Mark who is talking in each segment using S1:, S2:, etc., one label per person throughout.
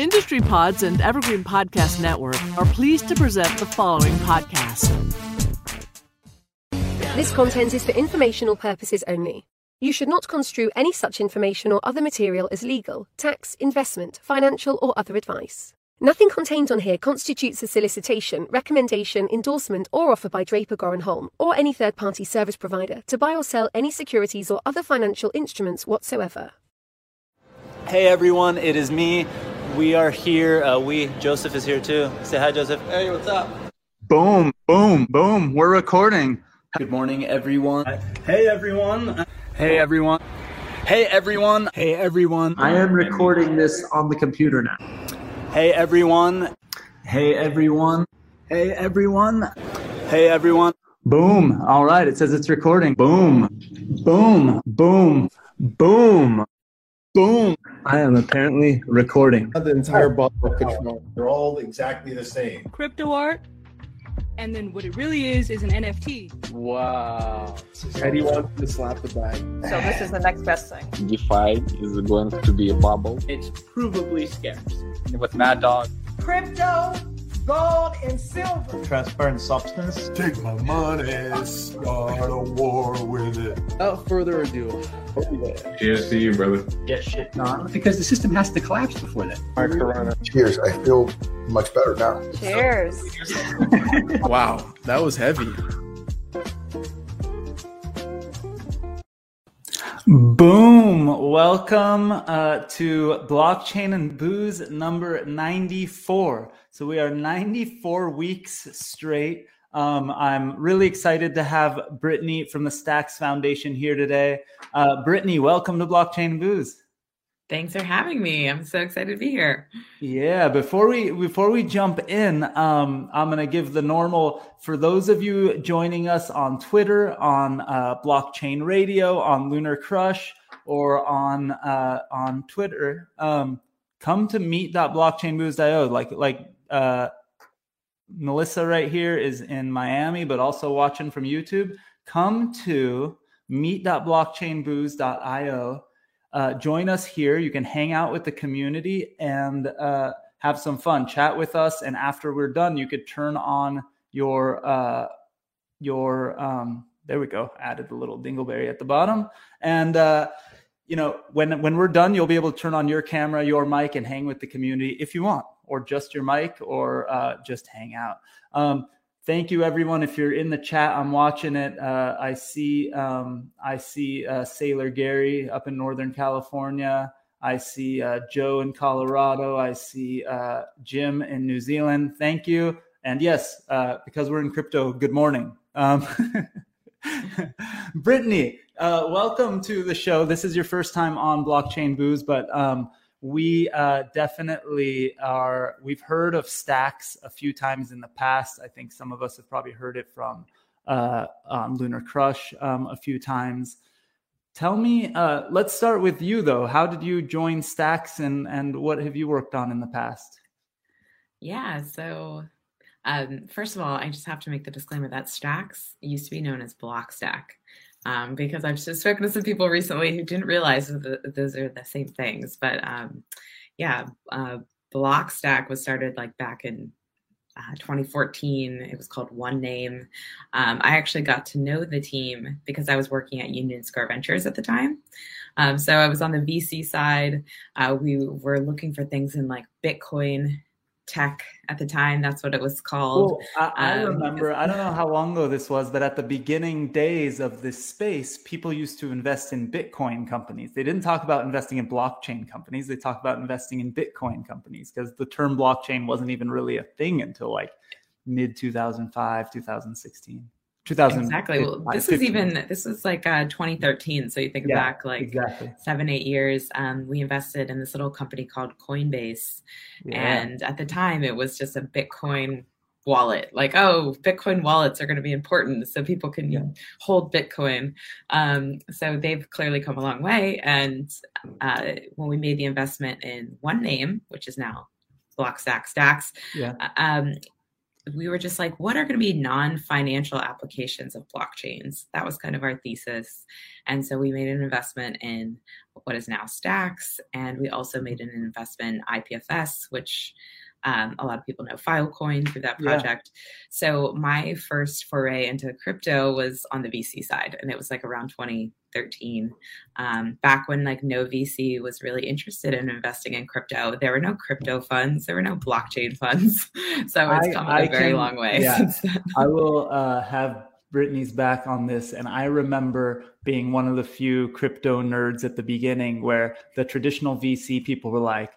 S1: Industry Pods and Evergreen Podcast Network are pleased to present the following podcast.
S2: This content is for informational purposes only. You should not construe any such information or other material as legal, tax, investment, financial, or other advice. Nothing contained on here constitutes a solicitation, recommendation, endorsement, or offer by Draper Goren Holm or any third party service provider to buy or sell any securities or other financial instruments whatsoever.
S3: Hey everyone, it is me. We are here. Uh, we, Joseph is here too. Say hi, Joseph.
S4: Hey, what's up?
S5: Boom, boom, boom. We're recording.
S3: Good morning, everyone.
S4: Hey, everyone.
S5: Hey, everyone.
S3: Hey everyone.
S5: Hey, everyone.
S6: I am recording this on the computer now.
S3: Hey everyone.
S6: Hey everyone.
S5: Hey, everyone.
S3: Hey everyone.
S5: Boom. All right. It says it's recording. Boom, boom, boom, boom, boom. I am apparently recording.
S4: The entire oh. bottle of control. They're all exactly the same.
S7: crypto art, and then what it really is is an NFT.
S3: Wow.
S4: Eddie wants to slap the bag.
S8: So this is the next best thing.
S9: DeFi is going to be a bubble.
S3: It's provably scarce. With Mad Dog.
S8: Crypto, gold, and silver.
S3: Transparent substance.
S4: Take my money, start a war with it.
S3: Without further ado.
S9: Cheers to you, brother.
S3: Get shit done.
S10: because the system has to collapse before that.
S4: My corona. Cheers. I feel much better now.
S8: Cheers.
S11: Wow, that was heavy.
S3: Boom! Welcome uh, to Blockchain and Booze number 94. So we are 94 weeks straight. Um, I'm really excited to have Brittany from the Stacks Foundation here today. Uh, Brittany, welcome to Blockchain and Booze.
S12: Thanks for having me. I'm so excited to be here.
S3: Yeah, before we before we jump in, um, I'm gonna give the normal for those of you joining us on Twitter, on uh, Blockchain Radio, on Lunar Crush, or on uh, on Twitter. Um, come to meet.blockchainbooze.io. Like like uh, Melissa right here is in Miami, but also watching from YouTube. Come to meet.blockchainbooze.io. Uh, join us here. You can hang out with the community and uh, have some fun. Chat with us, and after we're done, you could turn on your uh, your um, there we go. Added a little dingleberry at the bottom, and uh, you know when when we're done, you'll be able to turn on your camera, your mic, and hang with the community if you want, or just your mic, or uh, just hang out. Um, thank you everyone. If you're in the chat i'm watching it. Uh, i see um, i see uh, sailor gary up in northern california. I see uh, joe in colorado. I see uh, jim in new zealand. Thank you. And yes uh, because we're in crypto good morning. Um, brittany uh, welcome to the show. This is your first time on blockchain booze but um, we uh, definitely are we've heard of stacks a few times in the past. I think some of us have probably heard it from uh, um, lunar crush um, a few times. Tell me uh, let's start with you though. How did you join stacks and and what have you worked on in the past?
S12: Yeah, so um, first of all, I just have to make the disclaimer that Stacks used to be known as Blockstack um, because I've just spoken to some people recently who didn't realize that those are the same things. But um, yeah, uh, Blockstack was started like back in uh, 2014. It was called One Name. Um, I actually got to know the team because I was working at Union Square Ventures at the time. Um, so I was on the VC side. Uh, we were looking for things in like Bitcoin tech at the time. That's what it was called.
S3: Well, I, I
S12: Um,
S3: remember, I don't know how long ago this was, but at the beginning days of this space, people used to invest in Bitcoin companies. They didn't talk about investing in blockchain companies. They talked about investing in Bitcoin companies because the term blockchain wasn't even really a thing until like mid 2005, 2016. 2000
S12: exactly. Well, this is even this was like uh, 2013. So you think
S3: Yeah,
S12: back like
S3: exactly.
S12: seven, eight years. Um, we invested in this little company called Coinbase,
S3: Yeah.
S12: and at the time it was just a Bitcoin wallet. Like, oh, Bitcoin wallets are going to be important, so people can hold Bitcoin. Um, so they've clearly come a long way. And uh, when we made the investment in One Name, which is now Blockstack Stacks,
S3: Yeah.
S12: um, we were just like, what are going to be non financial applications of blockchains? That was kind of our thesis. And so we made an investment in what is now Stacks. And we also made an investment in IPFS, which um, a lot of people know Filecoin through that project. Yeah. So my first foray into crypto was on the VC side, and it was like around 2013, um, back when like no VC was really interested in investing in crypto. There were no crypto funds, there were no blockchain funds. so it's come I, a very can, long way yeah.
S3: I will uh, have Brittany's back on this. And I remember being one of the few crypto nerds at the beginning where the traditional VC people were like,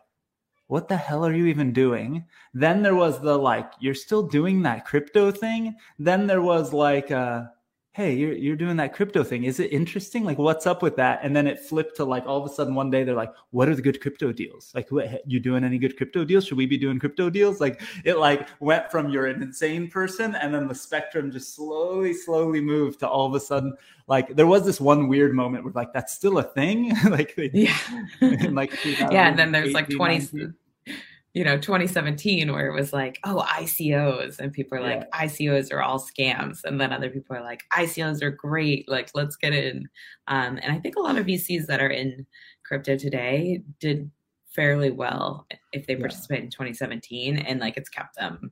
S3: what the hell are you even doing? Then there was the like, you're still doing that crypto thing. Then there was like, uh, hey, you're you're doing that crypto thing. Is it interesting? Like, what's up with that? And then it flipped to like all of a sudden one day they're like, what are the good crypto deals? Like, what, you doing any good crypto deals? Should we be doing crypto deals? Like, it like went from you're an insane person, and then the spectrum just slowly, slowly moved to all of a sudden like there was this one weird moment where like that's still a thing like
S12: yeah like yeah and then there's like 20 19. You know 2017 where it was like oh icos and people are yeah. like icos are all scams and then other people are like icos are great like let's get in um, and i think a lot of vcs that are in crypto today did fairly well if they participate yeah. in 2017 and like it's kept them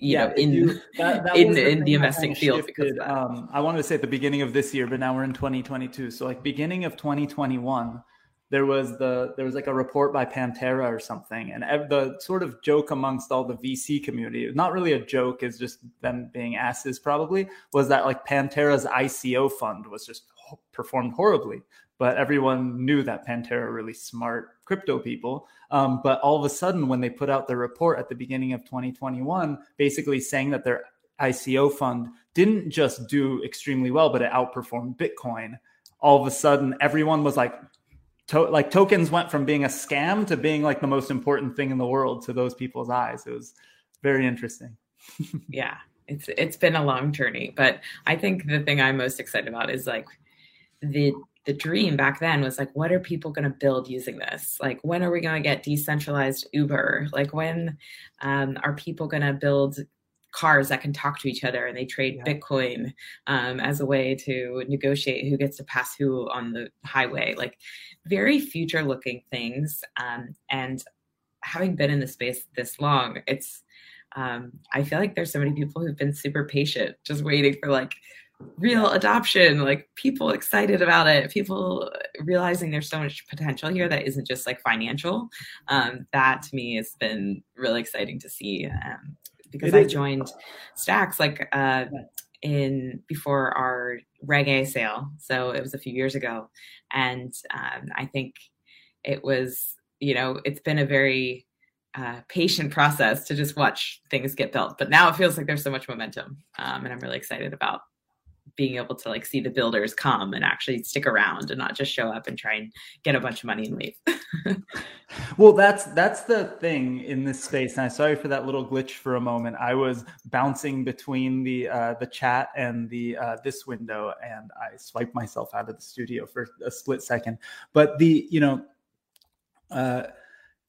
S12: you yeah, know, in you, that, that in, the in the investing field
S3: because um, I wanted to say at the beginning of this year, but now we're in 2022. So like beginning of 2021, there was the there was like a report by Pantera or something, and the sort of joke amongst all the VC community, not really a joke, is just them being asses probably, was that like Pantera's ICO fund was just performed horribly but everyone knew that Pantera really smart crypto people. Um, but all of a sudden, when they put out their report at the beginning of 2021, basically saying that their ICO fund didn't just do extremely well, but it outperformed Bitcoin. All of a sudden, everyone was like, to- like tokens went from being a scam to being like the most important thing in the world to those people's eyes. It was very interesting.
S12: yeah, it's it's been a long journey, but I think the thing I'm most excited about is like the the dream back then was like what are people going to build using this like when are we going to get decentralized uber like when um, are people going to build cars that can talk to each other and they trade yeah. bitcoin um, as a way to negotiate who gets to pass who on the highway like very future looking things um, and having been in the space this long it's um, i feel like there's so many people who've been super patient just waiting for like real adoption, like people excited about it, people realizing there's so much potential here that isn't just like financial. Um, that to me has been really exciting to see um, because I joined Stacks like uh, in before our Reg A sale, so it was a few years ago, and um, I think it was you know it's been a very uh, patient process to just watch things get built. But now it feels like there's so much momentum, um, and I'm really excited about being able to like see the builders come and actually stick around and not just show up and try and get a bunch of money and leave.
S3: well, that's that's the thing in this space. And I'm sorry for that little glitch for a moment. I was bouncing between the uh, the chat and the uh, this window, and I swiped myself out of the studio for a split second. But the you know. Uh,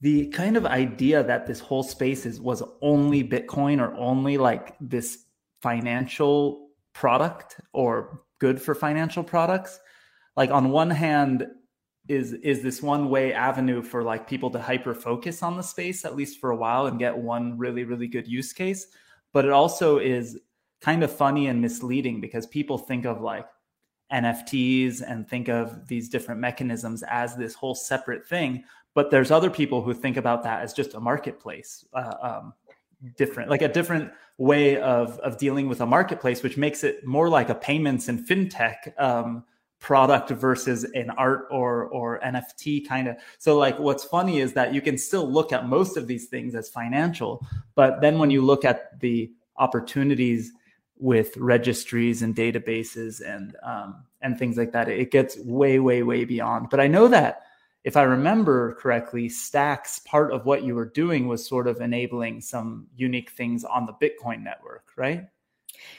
S3: the kind of idea that this whole space is was only Bitcoin or only like this financial product or good for financial products like on one hand is is this one way avenue for like people to hyper focus on the space at least for a while and get one really really good use case. But it also is kind of funny and misleading because people think of like NFTs and think of these different mechanisms as this whole separate thing but there's other people who think about that as just a marketplace uh, um, different like a different way of of dealing with a marketplace which makes it more like a payments and fintech um, product versus an art or or nft kind of. So like what's funny is that you can still look at most of these things as financial but then when you look at the opportunities with registries and databases and um, and things like that it gets way way way beyond. But i know that if I remember correctly, Stacks, part of what you were doing was sort of enabling some unique things on the Bitcoin network, right?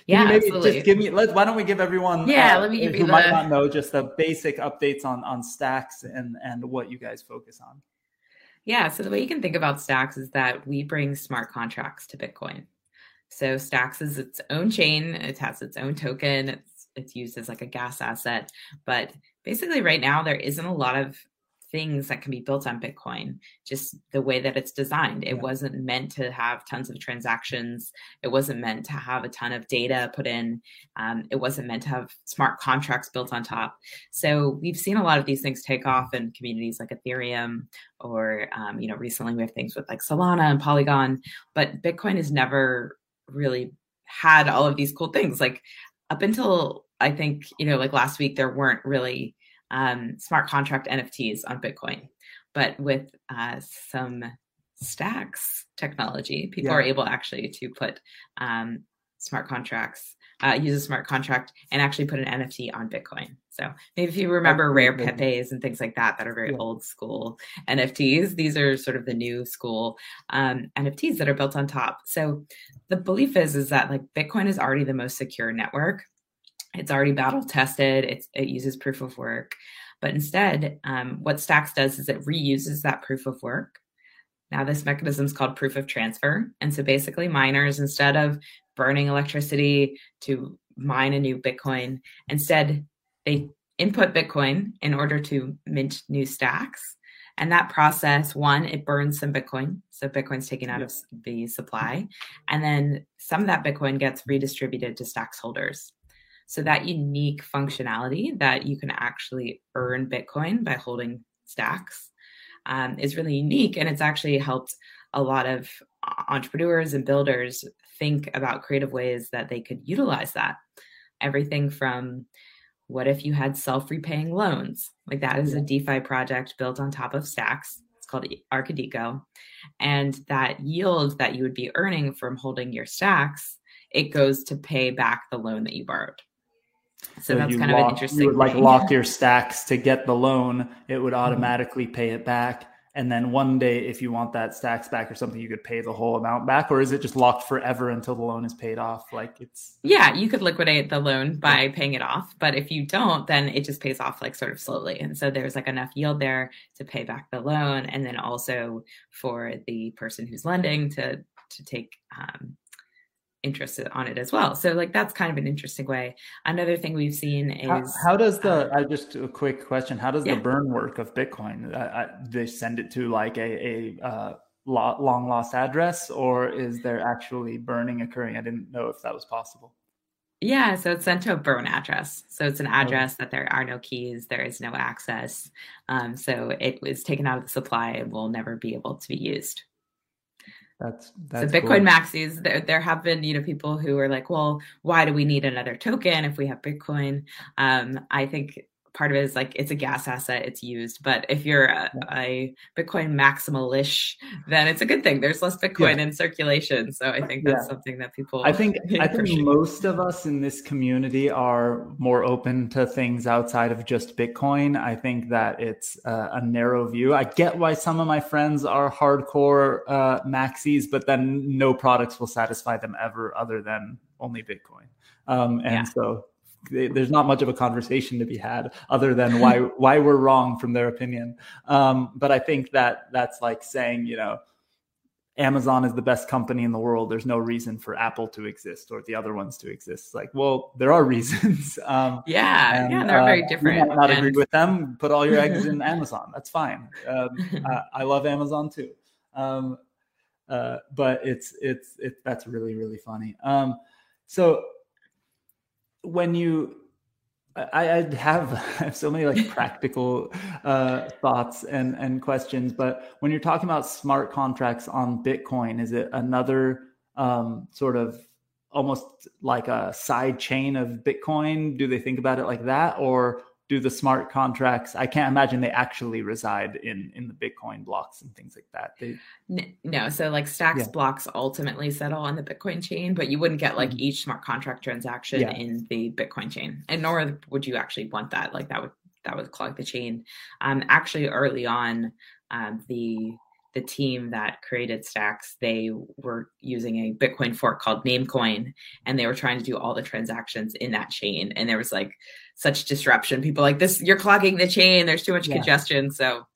S12: Yeah, maybe absolutely.
S3: Just give me. Let, why don't we give everyone?
S12: Yeah, uh, let me give
S3: who might not know just the basic updates on on Stacks and and what you guys focus on.
S12: Yeah, so the way you can think about Stacks is that we bring smart contracts to Bitcoin. So Stacks is its own chain. It has its own token. It's it's used as like a gas asset. But basically, right now there isn't a lot of things that can be built on Bitcoin, just the way that it's designed. It yeah. wasn't meant to have tons of transactions. It wasn't meant to have a ton of data put in. Um, it wasn't meant to have smart contracts built on top. So we've seen a lot of these things take off in communities like Ethereum, or um, you know, recently we have things with like Solana and Polygon. But Bitcoin has never really had all of these cool things. Like up until I think you know, like last week, there weren't really um, smart contract NFTs on Bitcoin. But with uh, some stacks technology, people yeah. are able actually to put um, smart contracts, uh, use a smart contract, and actually put an NFT on Bitcoin. So maybe if you remember rare Pepes and things like that, that are very yeah. old school NFTs, these are sort of the new school um, NFTs that are built on top. So the belief is is that like Bitcoin is already the most secure network it's already battle tested. It's, it uses proof of work. But instead, um, what Stacks does is it reuses that proof of work. Now, this mechanism is called proof of transfer. And so basically, miners, instead of burning electricity to mine a new Bitcoin, instead, they input Bitcoin in order to mint new stacks. And that process, one, it burns some Bitcoin. So Bitcoin's taken out of the supply. And then some of that Bitcoin gets redistributed to stacks holders. So that unique functionality that you can actually earn Bitcoin by holding stacks um, is really unique. And it's actually helped a lot of entrepreneurs and builders think about creative ways that they could utilize that. Everything from what if you had self repaying loans? Like that is a DeFi project built on top of stacks. It's called Arkadiko. And that yield that you would be earning from holding your stacks, it goes to pay back the loan that you borrowed. So, so that's kind lock, of an interesting.
S3: You would like lock your stacks to get the loan; it would mm-hmm. automatically mm-hmm. pay it back. And then one day, if you want that stacks back or something, you could pay the whole amount back, or is it just locked forever until the loan is paid off? Like it's
S12: yeah, you could liquidate the loan by paying it off, but if you don't, then it just pays off like sort of slowly. And so there's like enough yield there to pay back the loan, and then also for the person who's lending to to take um, interested on it as well. So like that's kind of an interesting way. Another thing we've seen is
S3: how, how does the uh, I just a quick question. How does yeah. the burn work of Bitcoin? I, I, they send it to like a a uh, long lost address, or is there actually burning occurring? I didn't know if that was possible.
S12: Yeah, so it's sent to a burn address. So it's an oh. address that there are no keys, there is no access. Um, so it was taken out of the supply and will never be able to be used.
S3: That's that's
S12: so Bitcoin cool. maxis. There, there have been you know people who are like, well, why do we need another token if we have Bitcoin? Um, I think part of it is like it's a gas asset it's used but if you're a, a bitcoin maximalish then it's a good thing there's less bitcoin yeah. in circulation so i think that's yeah. something that people
S3: i think i think most of us in this community are more open to things outside of just bitcoin i think that it's a narrow view i get why some of my friends are hardcore uh, maxis but then no products will satisfy them ever other than only bitcoin um, and yeah. so there's not much of a conversation to be had other than why why we're wrong from their opinion. Um, but I think that that's like saying you know Amazon is the best company in the world. There's no reason for Apple to exist or the other ones to exist. It's like, well, there are reasons. Um,
S12: yeah, and, yeah, they're uh, very different. You
S3: might not and... agree with them. Put all your eggs in Amazon. That's fine. Um, uh, I love Amazon too. Um, uh, but it's it's it that's really really funny. Um, so when you I, I have, I have so many like practical uh, thoughts and and questions, but when you're talking about smart contracts on Bitcoin, is it another um, sort of almost like a side chain of Bitcoin? Do they think about it like that, or do the smart contracts i can't imagine they actually reside in in the bitcoin blocks and things like that they,
S12: no so like stacks yeah. blocks ultimately settle on the bitcoin chain but you wouldn't get like mm-hmm. each smart contract transaction yeah. in the bitcoin chain and nor would you actually want that like that would that would clog the chain um actually early on um the the team that created Stacks, they were using a Bitcoin fork called Namecoin, and they were trying to do all the transactions in that chain. And there was like such disruption. People like this, you're clogging the chain. There's too much yeah. congestion. So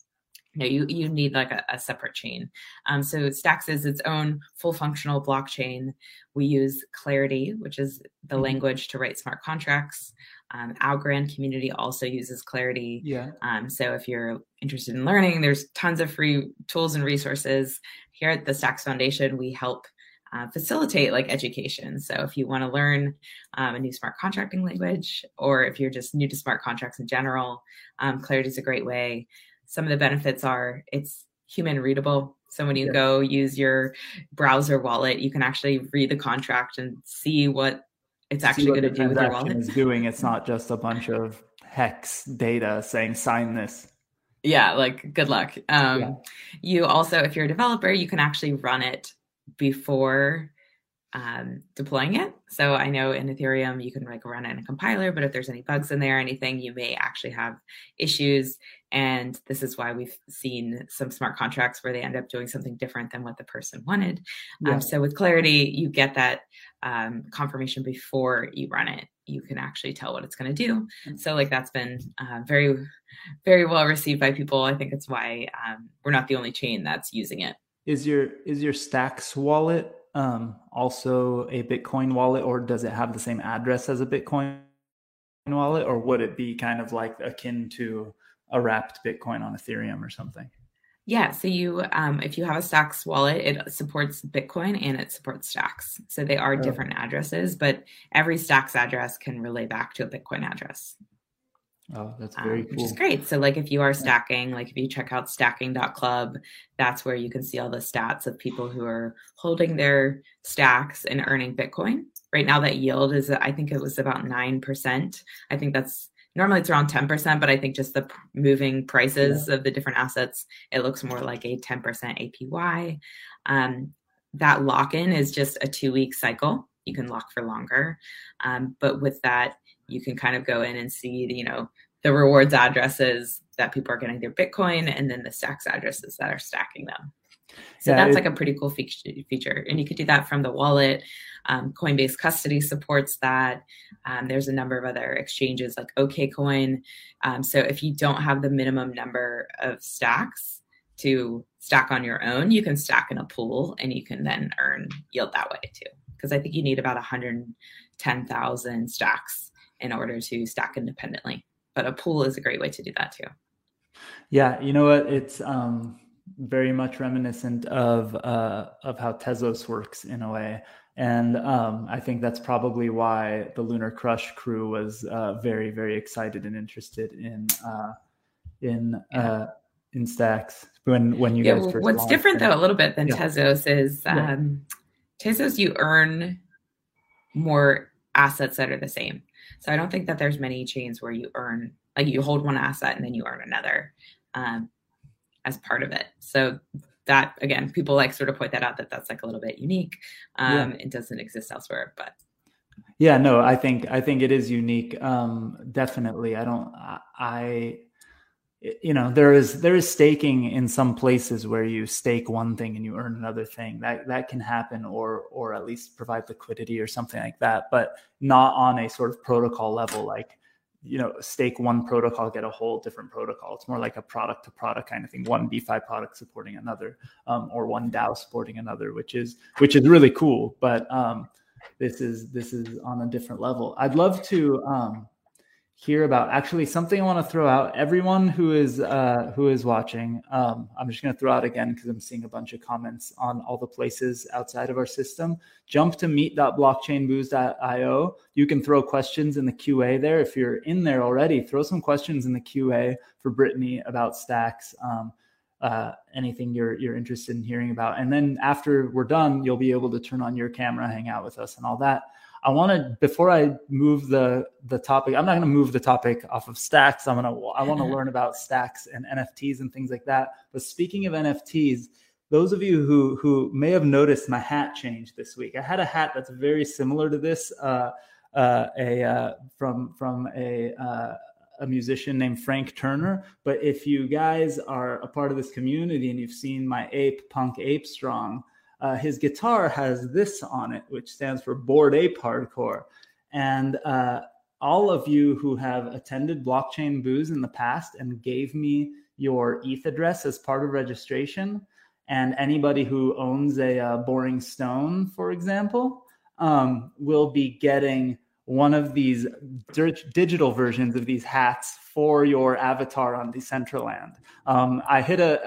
S12: no, you you need like a, a separate chain. Um, so Stacks is its own full functional blockchain. We use Clarity, which is the
S3: Mhm.
S12: language to write smart contracts. Um, Algorand community also uses Clarity.
S3: Yeah.
S12: Um, so if you're interested in learning, there's tons of free tools and resources. Here at the Stacks Foundation, we help uh, facilitate like education. So if you want to learn um, a new smart contracting language, or if you're just new to smart contracts in general, um, Clarity is a great way. Some of the benefits are it's human readable. So when you
S3: Yeah.
S12: go use your browser wallet, you can actually read the contract and see what it's actually going to do with your wallet.
S3: is doing. It's not just a bunch of hex data saying sign this.
S12: yeah like good luck um
S3: Yeah.
S12: you also if you're a developer you can actually run it before um, deploying it. So i know in ethereum you can like run it in a compiler but if there's any bugs in there or anything you may actually have issues. And this is why we've seen some smart contracts where they end up doing something different than what the person wanted.
S3: Yeah.
S12: um, so with clarity you get that um, confirmation before you run it. You can actually tell what it's going to do so like that's been uh, very very well received by people. I think it's why um, we're not the only chain that's using it.
S3: Is your is your Stacks wallet um, also a Bitcoin wallet, or does it have the same address as a Bitcoin wallet, or would it be kind of like akin to a wrapped Bitcoin on Ethereum or something?
S12: yeah so you um, if you have a stacks wallet it supports bitcoin and it supports stacks so they are
S3: Oh.
S12: different addresses but every stacks address can relay back to a bitcoin address
S3: Oh, that's
S12: um,
S3: very
S12: which is great. So, like, if you are stacking, like if you check out stacking.club, that's where you can see all the stats of people who are holding their stacks and earning Bitcoin. Right now, that yield is, I think it was about 9%. I think that's normally it's around 10%, but I think just the moving prices of the different assets, it looks more like a 10% APY. Um, that lock in is just a two week cycle. You can lock for longer. Um, but with that, you can kind of go in and see, you know, the rewards addresses that people are getting their Bitcoin and then the stacks addresses that are stacking them. So
S3: Yeah,
S12: that's
S3: it-
S12: like a pretty cool feature, feature. And you could do that from the wallet. Um, Coinbase Custody supports that. Um, there's a number of other exchanges like OKCoin. Um, so if you don't have the minimum number of stacks to stack on your own, you can stack in a pool and you can then earn yield that way too. Because I think you need about 110,000 stacks in order to stack independently. But a pool is a great way to do that too.
S3: Yeah, you know what? It's um, very much reminiscent of uh, of how Tezos works in a way, and um, I think that's probably why the Lunar Crush crew was uh, very very excited and interested in uh, in uh, in Stacks when when you
S12: yeah,
S3: guys
S12: well, what's different though a little bit than
S3: Yeah.
S12: Tezos is
S3: Yeah.
S12: um, Tezos you earn more assets that are the same. So I don't think that there's many chains where you earn like you hold one asset and then you earn another um, as part of it. So that again, people like sort of point that out that that's like a little bit unique. Um, It doesn't exist elsewhere, but
S3: Yeah, no, I think I think it is unique. Um, definitely, I don't. I, I, you know, there is there is staking in some places where you stake one thing and you earn another thing. That that can happen, or or at least provide liquidity or something like that, but not on a sort of protocol level. Like, you know, stake one protocol, get a whole different protocol. It's more like a product to product kind of thing. One DeFi product supporting another, um, or one DAO supporting another, which is which is really cool. But um, this is this is on a different level. I'd love to um, hear about actually something I want to throw out. Everyone who is uh, who is watching, um, I'm just going to throw out again because I'm seeing a bunch of comments on all the places outside of our system. Jump to meet.blockchainbooze.io. You can throw questions in the QA there. If you're in there already, throw some questions in the QA for Brittany about stacks. Um, uh, anything you're you're interested in hearing about. And then after we're done, you'll be able to turn on your camera, hang out with us, and all that. I want to before I move the the topic. I'm not going to move the topic off of stacks. I'm gonna I want to learn about stacks and NFTs and things like that. But speaking of NFTs, those of you who who may have noticed my hat change this week, I had a hat that's very similar to this. Uh, uh, a uh, from from a uh, a musician named Frank Turner. But if you guys are a part of this community and you've seen my ape, Punk Ape Strong, uh, his guitar has this on it, which stands for Bored Ape Hardcore. And uh, all of you who have attended Blockchain Booze in the past and gave me your ETH address as part of registration. And anybody who owns a, uh Boring Stone, for example, um, will be getting one of these digital versions of these hats for your avatar on Decentraland. Um, I hit a,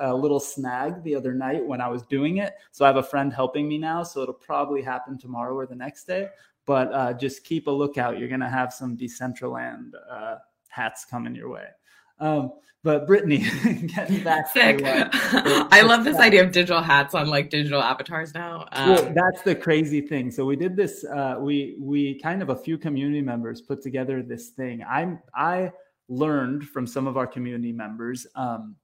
S3: a, a, little snag the other night when I was doing it. So I have a friend helping me now. So it'll probably happen tomorrow or the next day. But uh, just keep a lookout. You're going to have some Decentraland uh, hats coming your way. Um, but Brittany, getting back
S12: Sick.
S3: to
S12: I love this idea of digital hats on like digital avatars now. Um,
S3: well, that's the crazy thing. So we did this. Uh, we we kind of a few community members put together this thing. I'm I learned from some of our community members, um,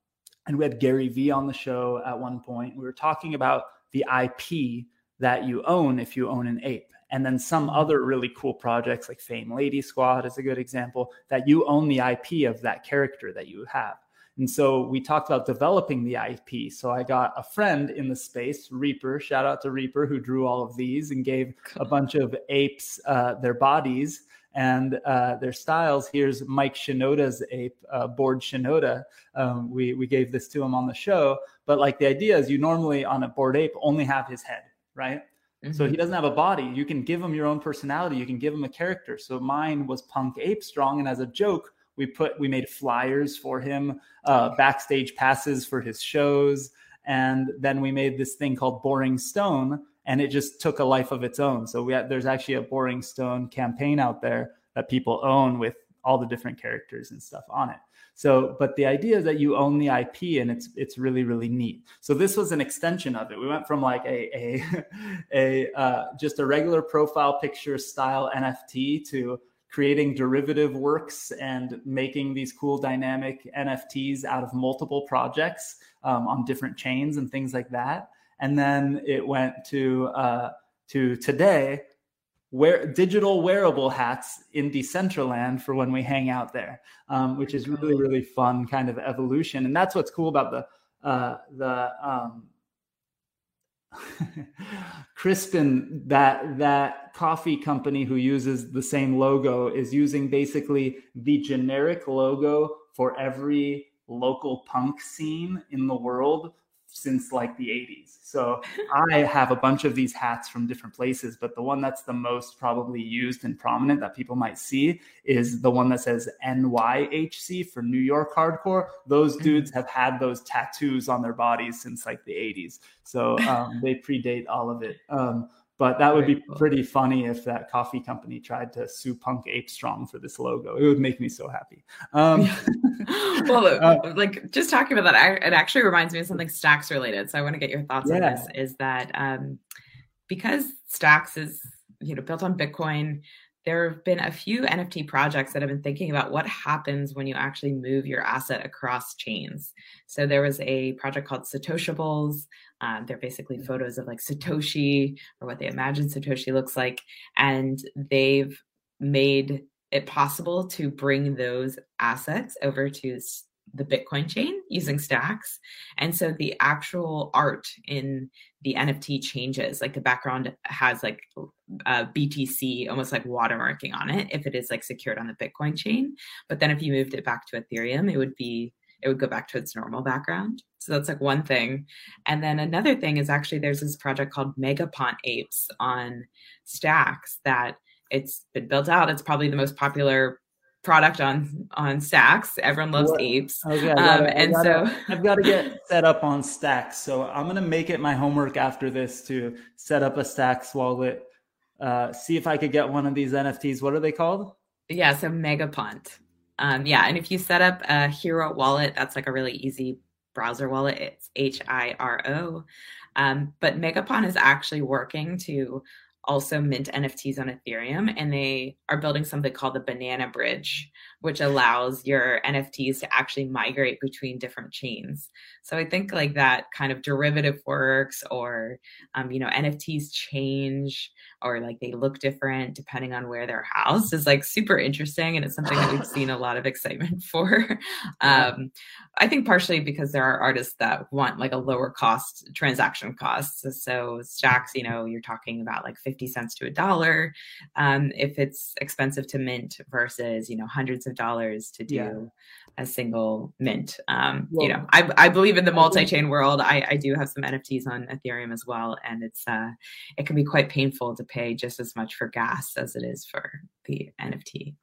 S3: and we had Gary Vee on the show at one point. We were talking about the IP that you own if you own an ape and then some other really cool projects like Fame Lady Squad is a good example that you own the IP of that character that you have. And so we talked about developing the IP. So I got a friend in the space, Reaper, shout out to Reaper, who drew all of these and gave a bunch of apes uh, their bodies and uh, their styles. Here's Mike Shinoda's ape, uh, Bored Shinoda. Um, we, we gave this to him on the show. But like the idea is you normally on a Bored Ape only have his head, right? So he mm-hmm. doesn't have a body. You can give him your own personality. You can give him a character. So mine was Punk Ape Strong, and as a joke, we put we made flyers for him, uh, backstage passes for his shows, and then we made this thing called Boring Stone, and it just took a life of its own. So we had, there's actually a Boring Stone campaign out there that people own with all the different characters and stuff on it. So, but the idea is that you own the IP and it's it's really really neat. So this was an extension of it. We went from like a a a uh, just a regular profile picture style NFT to creating derivative works and making these cool dynamic NFTs out of multiple projects um, on different chains and things like that. And then it went to uh, to today wear digital wearable hats in Decentraland for when we hang out there, um, which is really really fun kind of evolution. And that's what's cool about the uh, the um, Crispin, that that coffee company who uses the same logo is using basically the generic logo for every local punk scene in the world since like the 80s. So I have a bunch of these hats from different places, but the one that's the most probably used and prominent that people might see is the one that says NYHC for New York Hardcore. Those mm-hmm. dudes have had those tattoos on their bodies since like the 80s. So um, they predate all of it. Um, but that would be pretty funny if that coffee company tried to sue Punk Ape Strong for this logo. It would make me so happy. Um,
S12: well, uh, like just talking about that, it actually reminds me of something Stacks related. So I want to get your thoughts yeah. on this. Is that um, because Stacks is you know built on Bitcoin, there have been a few NFT projects that have been thinking about what happens when you actually move your asset across chains. So there was a project called Satoshibles. Um, they're basically mm. photos of like Satoshi or what they imagine Satoshi looks like. And they've made it possible to bring those assets over to the Bitcoin chain using stacks. And so the actual art in the NFT changes. Like the background has like BTC, almost like watermarking on it if it is like secured on the Bitcoin chain. But then if you moved it back to Ethereum, it would be it would go back to its normal background. So that's like one thing. And then another thing is actually there's this project called Megapont Apes on Stacks that it's been built out. It's probably the most popular product on on stacks. Everyone loves what? apes.
S3: Gotta, um, and gotta, so i've got to get set up on stacks. So i'm going to make it my homework after this to set up a stacks wallet. Uh, see if i could get one of these nfts what are they called?
S12: Yeah so megapont. Um, yeah and if you set up a Hiro wallet that's like a really easy browser wallet. It's h-i-r-o um, but megapont is actually working to also mint NFTs on Ethereum, and they are building something called the Banana Bridge, which allows your NFTs to actually migrate between different chains. So I think like that kind of derivative works, or um, you know, NFTs change, or like they look different depending on where they're housed, is like super interesting, and it's something that we've seen a lot of excitement for. Um, I think partially because there are artists that want like a lower cost transaction costs. So stacks, you know, you're talking about like 50 cents to a dollar um, if it's expensive to mint versus, you know, hundreds of dollars to do. Yeah. a single mint. Um, well, you know, I, I believe in the multi-chain world. I, I do have some NFTs on Ethereum as well, and it's uh, it can be quite painful to pay just as much for gas as it is for the NFT.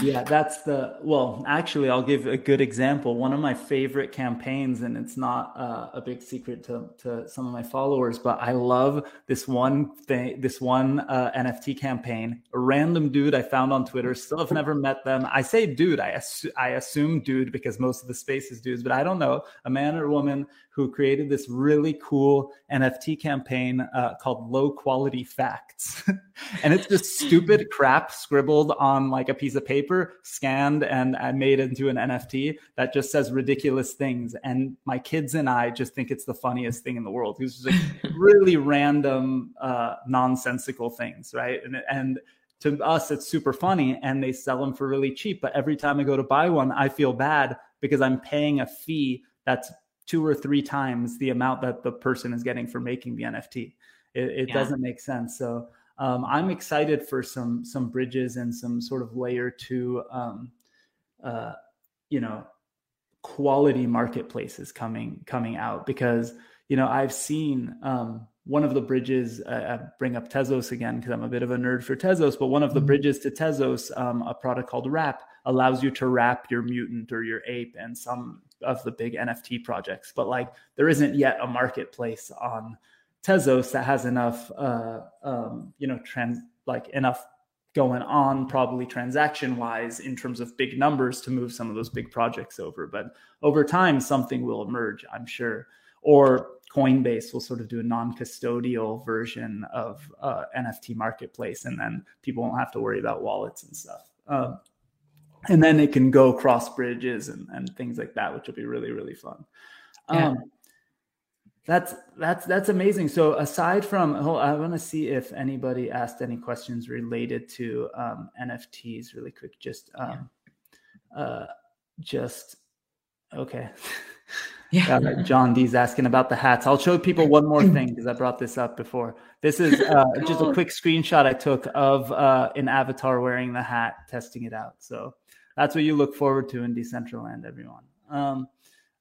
S3: yeah, that's the well. Actually, I'll give a good example. One of my favorite campaigns, and it's not uh, a big secret to to some of my followers, but I love this one thing, this one uh, NFT campaign. A random dude I found on Twitter. Still have never met them. I say dude. I assu- I assume dude because most of the space is dudes, but I don't know a man or woman who created this really cool NFT campaign uh, called Low Quality Facts. and it's just stupid crap scribbled on like a piece of paper, scanned and, and made into an NFT that just says ridiculous things. And my kids and I just think it's the funniest thing in the world. It's just like really random, uh, nonsensical things, right? And, and to us, it's super funny and they sell them for really cheap. But every time I go to buy one, I feel bad because I'm paying a fee that's two or three times the amount that the person is getting for making the NFT. It, it yeah. doesn't make sense. So um, I'm excited for some some bridges and some sort of layer two, um, uh, you know, quality marketplaces coming coming out because you know I've seen um, one of the bridges. Uh, I bring up Tezos again because I'm a bit of a nerd for Tezos, but one of the mm-hmm. bridges to Tezos, um, a product called Wrap, allows you to wrap your mutant or your ape and some of the big NFT projects. But like there isn't yet a marketplace on Tezos that has enough, uh, um, you know, trans like enough going on probably transaction wise in terms of big numbers to move some of those big projects over. But over time, something will emerge, I'm sure. Or Coinbase will sort of do a non-custodial version of uh, NFT marketplace, and then people won't have to worry about wallets and stuff. Um, and then it can go cross bridges and, and things like that, which will be really really fun. Yeah. Um, that's that's that's amazing. So aside from, oh, I want to see if anybody asked any questions related to um, NFTs. Really quick, just um, yeah. uh, just okay. Yeah. Uh, John D's asking about the hats. I'll show people one more thing because I brought this up before. This is uh, just a quick screenshot I took of uh, an avatar wearing the hat, testing it out. So that's what you look forward to in Decentraland, everyone. Um,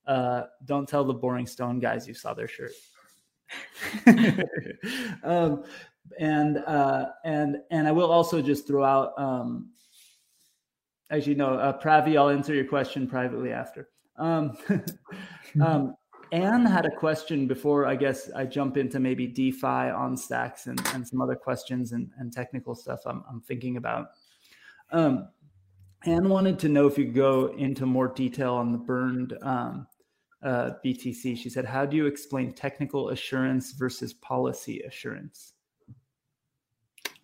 S3: uh, don't tell the boring stone guys you saw their shirt. um, and uh, and and I will also just throw out. Um, actually, no, uh, Pravi, I'll answer your question privately after. Um, um, Anne had a question before I guess I jump into maybe DeFi on stacks and, and some other questions and, and technical stuff I'm, I'm thinking about. Um, Anne wanted to know if you could go into more detail on the burned um, uh, BTC. She said, How do you explain technical assurance versus policy assurance?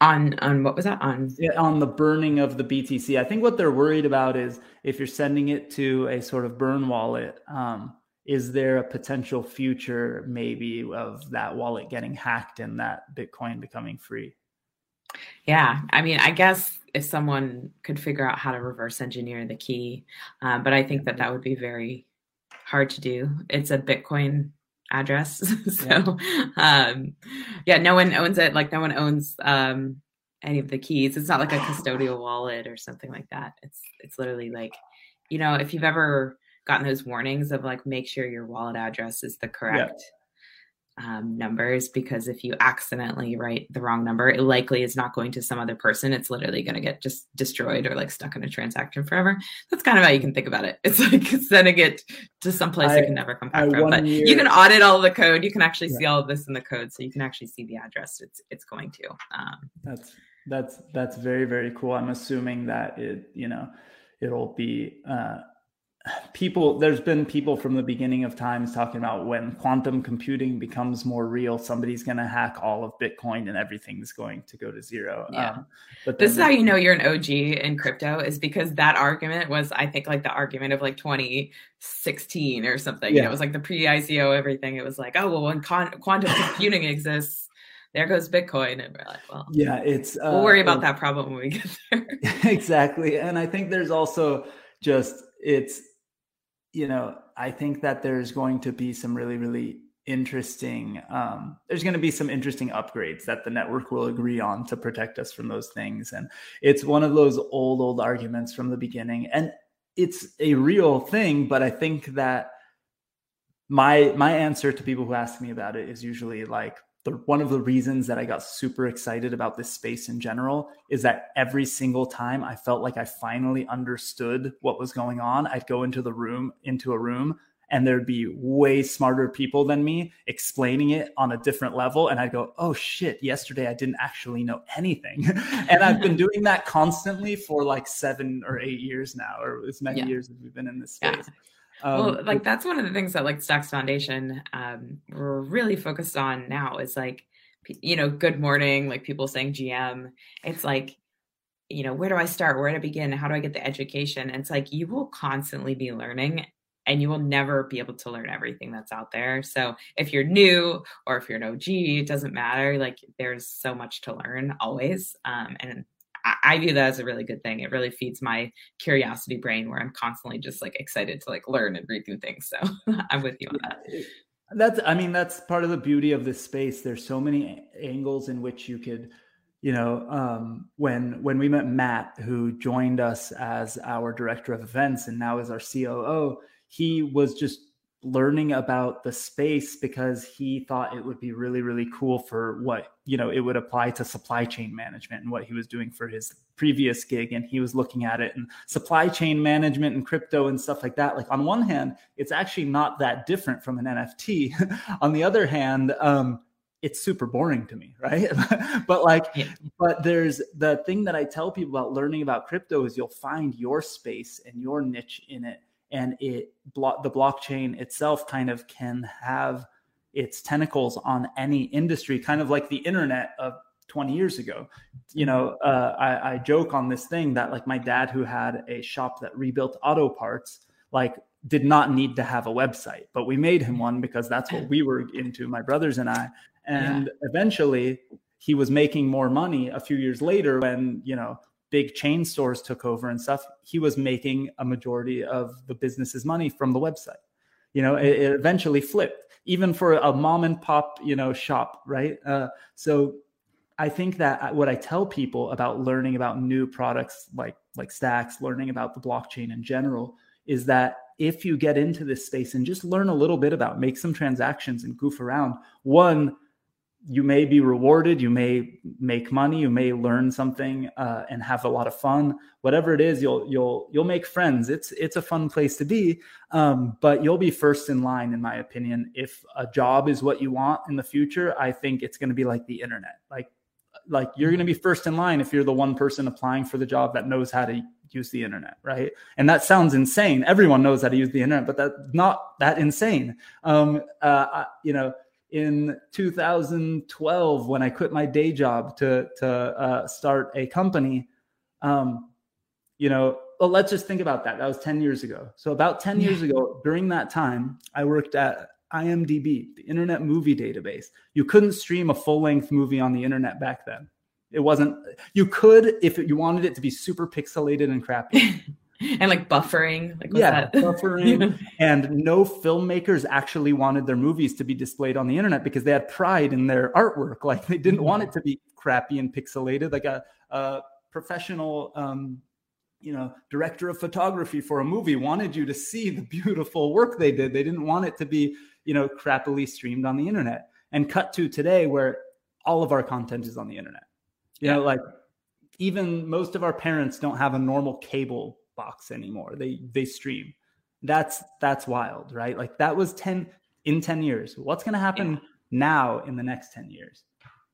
S12: On, on what was that on?
S3: Yeah, on the burning of the BTC. I think what they're worried about is if you're sending it to a sort of burn wallet, um, is there a potential future maybe of that wallet getting hacked and that Bitcoin becoming free?
S12: Yeah, I mean, I guess if someone could figure out how to reverse engineer the key, um, but I think that that would be very hard to do. It's a Bitcoin address, so yeah. Um, yeah, no one owns it. Like no one owns um, any of the keys. It's not like a custodial wallet or something like that. It's it's literally like, you know, if you've ever gotten those warnings of like make sure your wallet address is the correct um, numbers because if you accidentally write the wrong number, it likely is not going to some other person. It's literally going to get just destroyed or like stuck in a transaction forever. That's kind of how you can think about it. It's like sending it to some place I, it can never come back I from. But year, you can audit all the code. You can actually yeah. see all of this in the code, so you can actually see the address it's it's going to. Um,
S3: that's that's that's very very cool. I'm assuming that it you know it'll be. Uh, people there's been people from the beginning of times talking about when quantum computing becomes more real somebody's going to hack all of bitcoin and everything's going to go to zero
S12: yeah. Um, but this is how you know you're an og in crypto is because that argument was i think like the argument of like 2016 or something yeah. You know, it was like the pre-ico everything it was like oh well when con- quantum computing exists there goes Bitcoin. And we're like, well,
S3: yeah, it's,
S12: uh, we'll worry about that problem when we get there.
S3: exactly. And I think there's also just, it's, you know, I think that there's going to be some really, really interesting um, there's going to be some interesting upgrades that the network will agree on to protect us from those things. And it's one of those old old arguments from the beginning. And it's a real thing, but I think that my my answer to people who ask me about it is usually like the one of the reasons that I got super excited about this space in general is that every single time I felt like I finally understood what was going on, I'd go into the room into a room and there'd be way smarter people than me explaining it on a different level and I'd go, "Oh shit, yesterday I didn't actually know anything." and I've been doing that constantly for like 7 or 8 years now or as many yeah. years as we've been in this space. Yeah.
S12: Um, well, like that's one of the things that like Stacks Foundation um, we're really focused on now is like you know good morning like people saying GM. It's like you know where do I start? Where do I begin? How do I get the education? And it's like you will constantly be learning and you will never be able to learn everything that's out there. So if you're new or if you're an OG, it doesn't matter. Like there's so much to learn always. Um, and I, view that as a really good thing. It really feeds my curiosity brain where I'm constantly just like excited to like learn and read new things. So I'm with you on that.
S3: That's, I mean, that's part of the beauty of this space. There's so many angles in which you could, you know, um, when when we met Matt, who joined us as our director of events and now is our COO, he was just learning about the space because he thought it would be really really cool for what you know it would apply to supply chain management and what he was doing for his previous gig. And he was looking at it and supply chain management and crypto and stuff like that. Like on one hand it's actually not that different from an nft on the other hand um it's super boring to me right? But like yeah. but there's the thing that i tell people about learning about crypto is you'll find your space and your niche in it and it the blockchain itself kind of can have its tentacles on any industry kind of like the internet of 20 years ago you know uh, I, I joke on this thing that like my dad who had a shop that rebuilt auto parts like did not need to have a website but we made him one because that's what we were into my brothers and i and yeah. eventually he was making more money a few years later when you know big chain stores took over and stuff, he was making a majority of the business's money from the website. You know, it, it eventually flipped, even for a mom and pop, you know, shop, right? Uh, so I think that what I tell people about learning about new products like like Stacks, learning about the blockchain in general, is that if you get into this space and just learn a little bit about, make some transactions and goof around, one, you may be rewarded you may make money you may learn something uh, and have a lot of fun. Whatever it is you'll you'll you'll make friends. It's it's a fun place to be um, but you'll be first in line in my opinion. If a job is what you want in the future i think it's going to be like the internet. Like like you're going to be first in line if you're the one person applying for the job that knows how to use the internet right? And that sounds insane. Everyone knows how to use the internet but that's not that insane. Um, uh, you know in 2012 when I quit my day job to to uh, start a company. Um, you know, well, let's just think about that. That was 10 years ago. So about 10 yeah. years ago, during that time, I worked at IMDb, the Internet Movie Database. You couldn't stream a full length movie on the internet back then. It wasn't. You could if you wanted it to be super pixelated and crappy.
S12: and like buffering like
S3: yeah buffering. And no filmmakers actually wanted their movies to be displayed on the internet because they had pride in their artwork. Like they didn't want it to be crappy and pixelated like a, a professional um, you know director of photography for a movie wanted you to see the beautiful work they did. They didn't want it to be you know crappily streamed on the internet. And cut to today where all of our content is on the internet. You yeah. know like even most of our parents don't have a normal cable box anymore. They they stream. That's that's wild, right? Like that was 10 in 10 years. What's going to happen yeah. now in the next 10 years?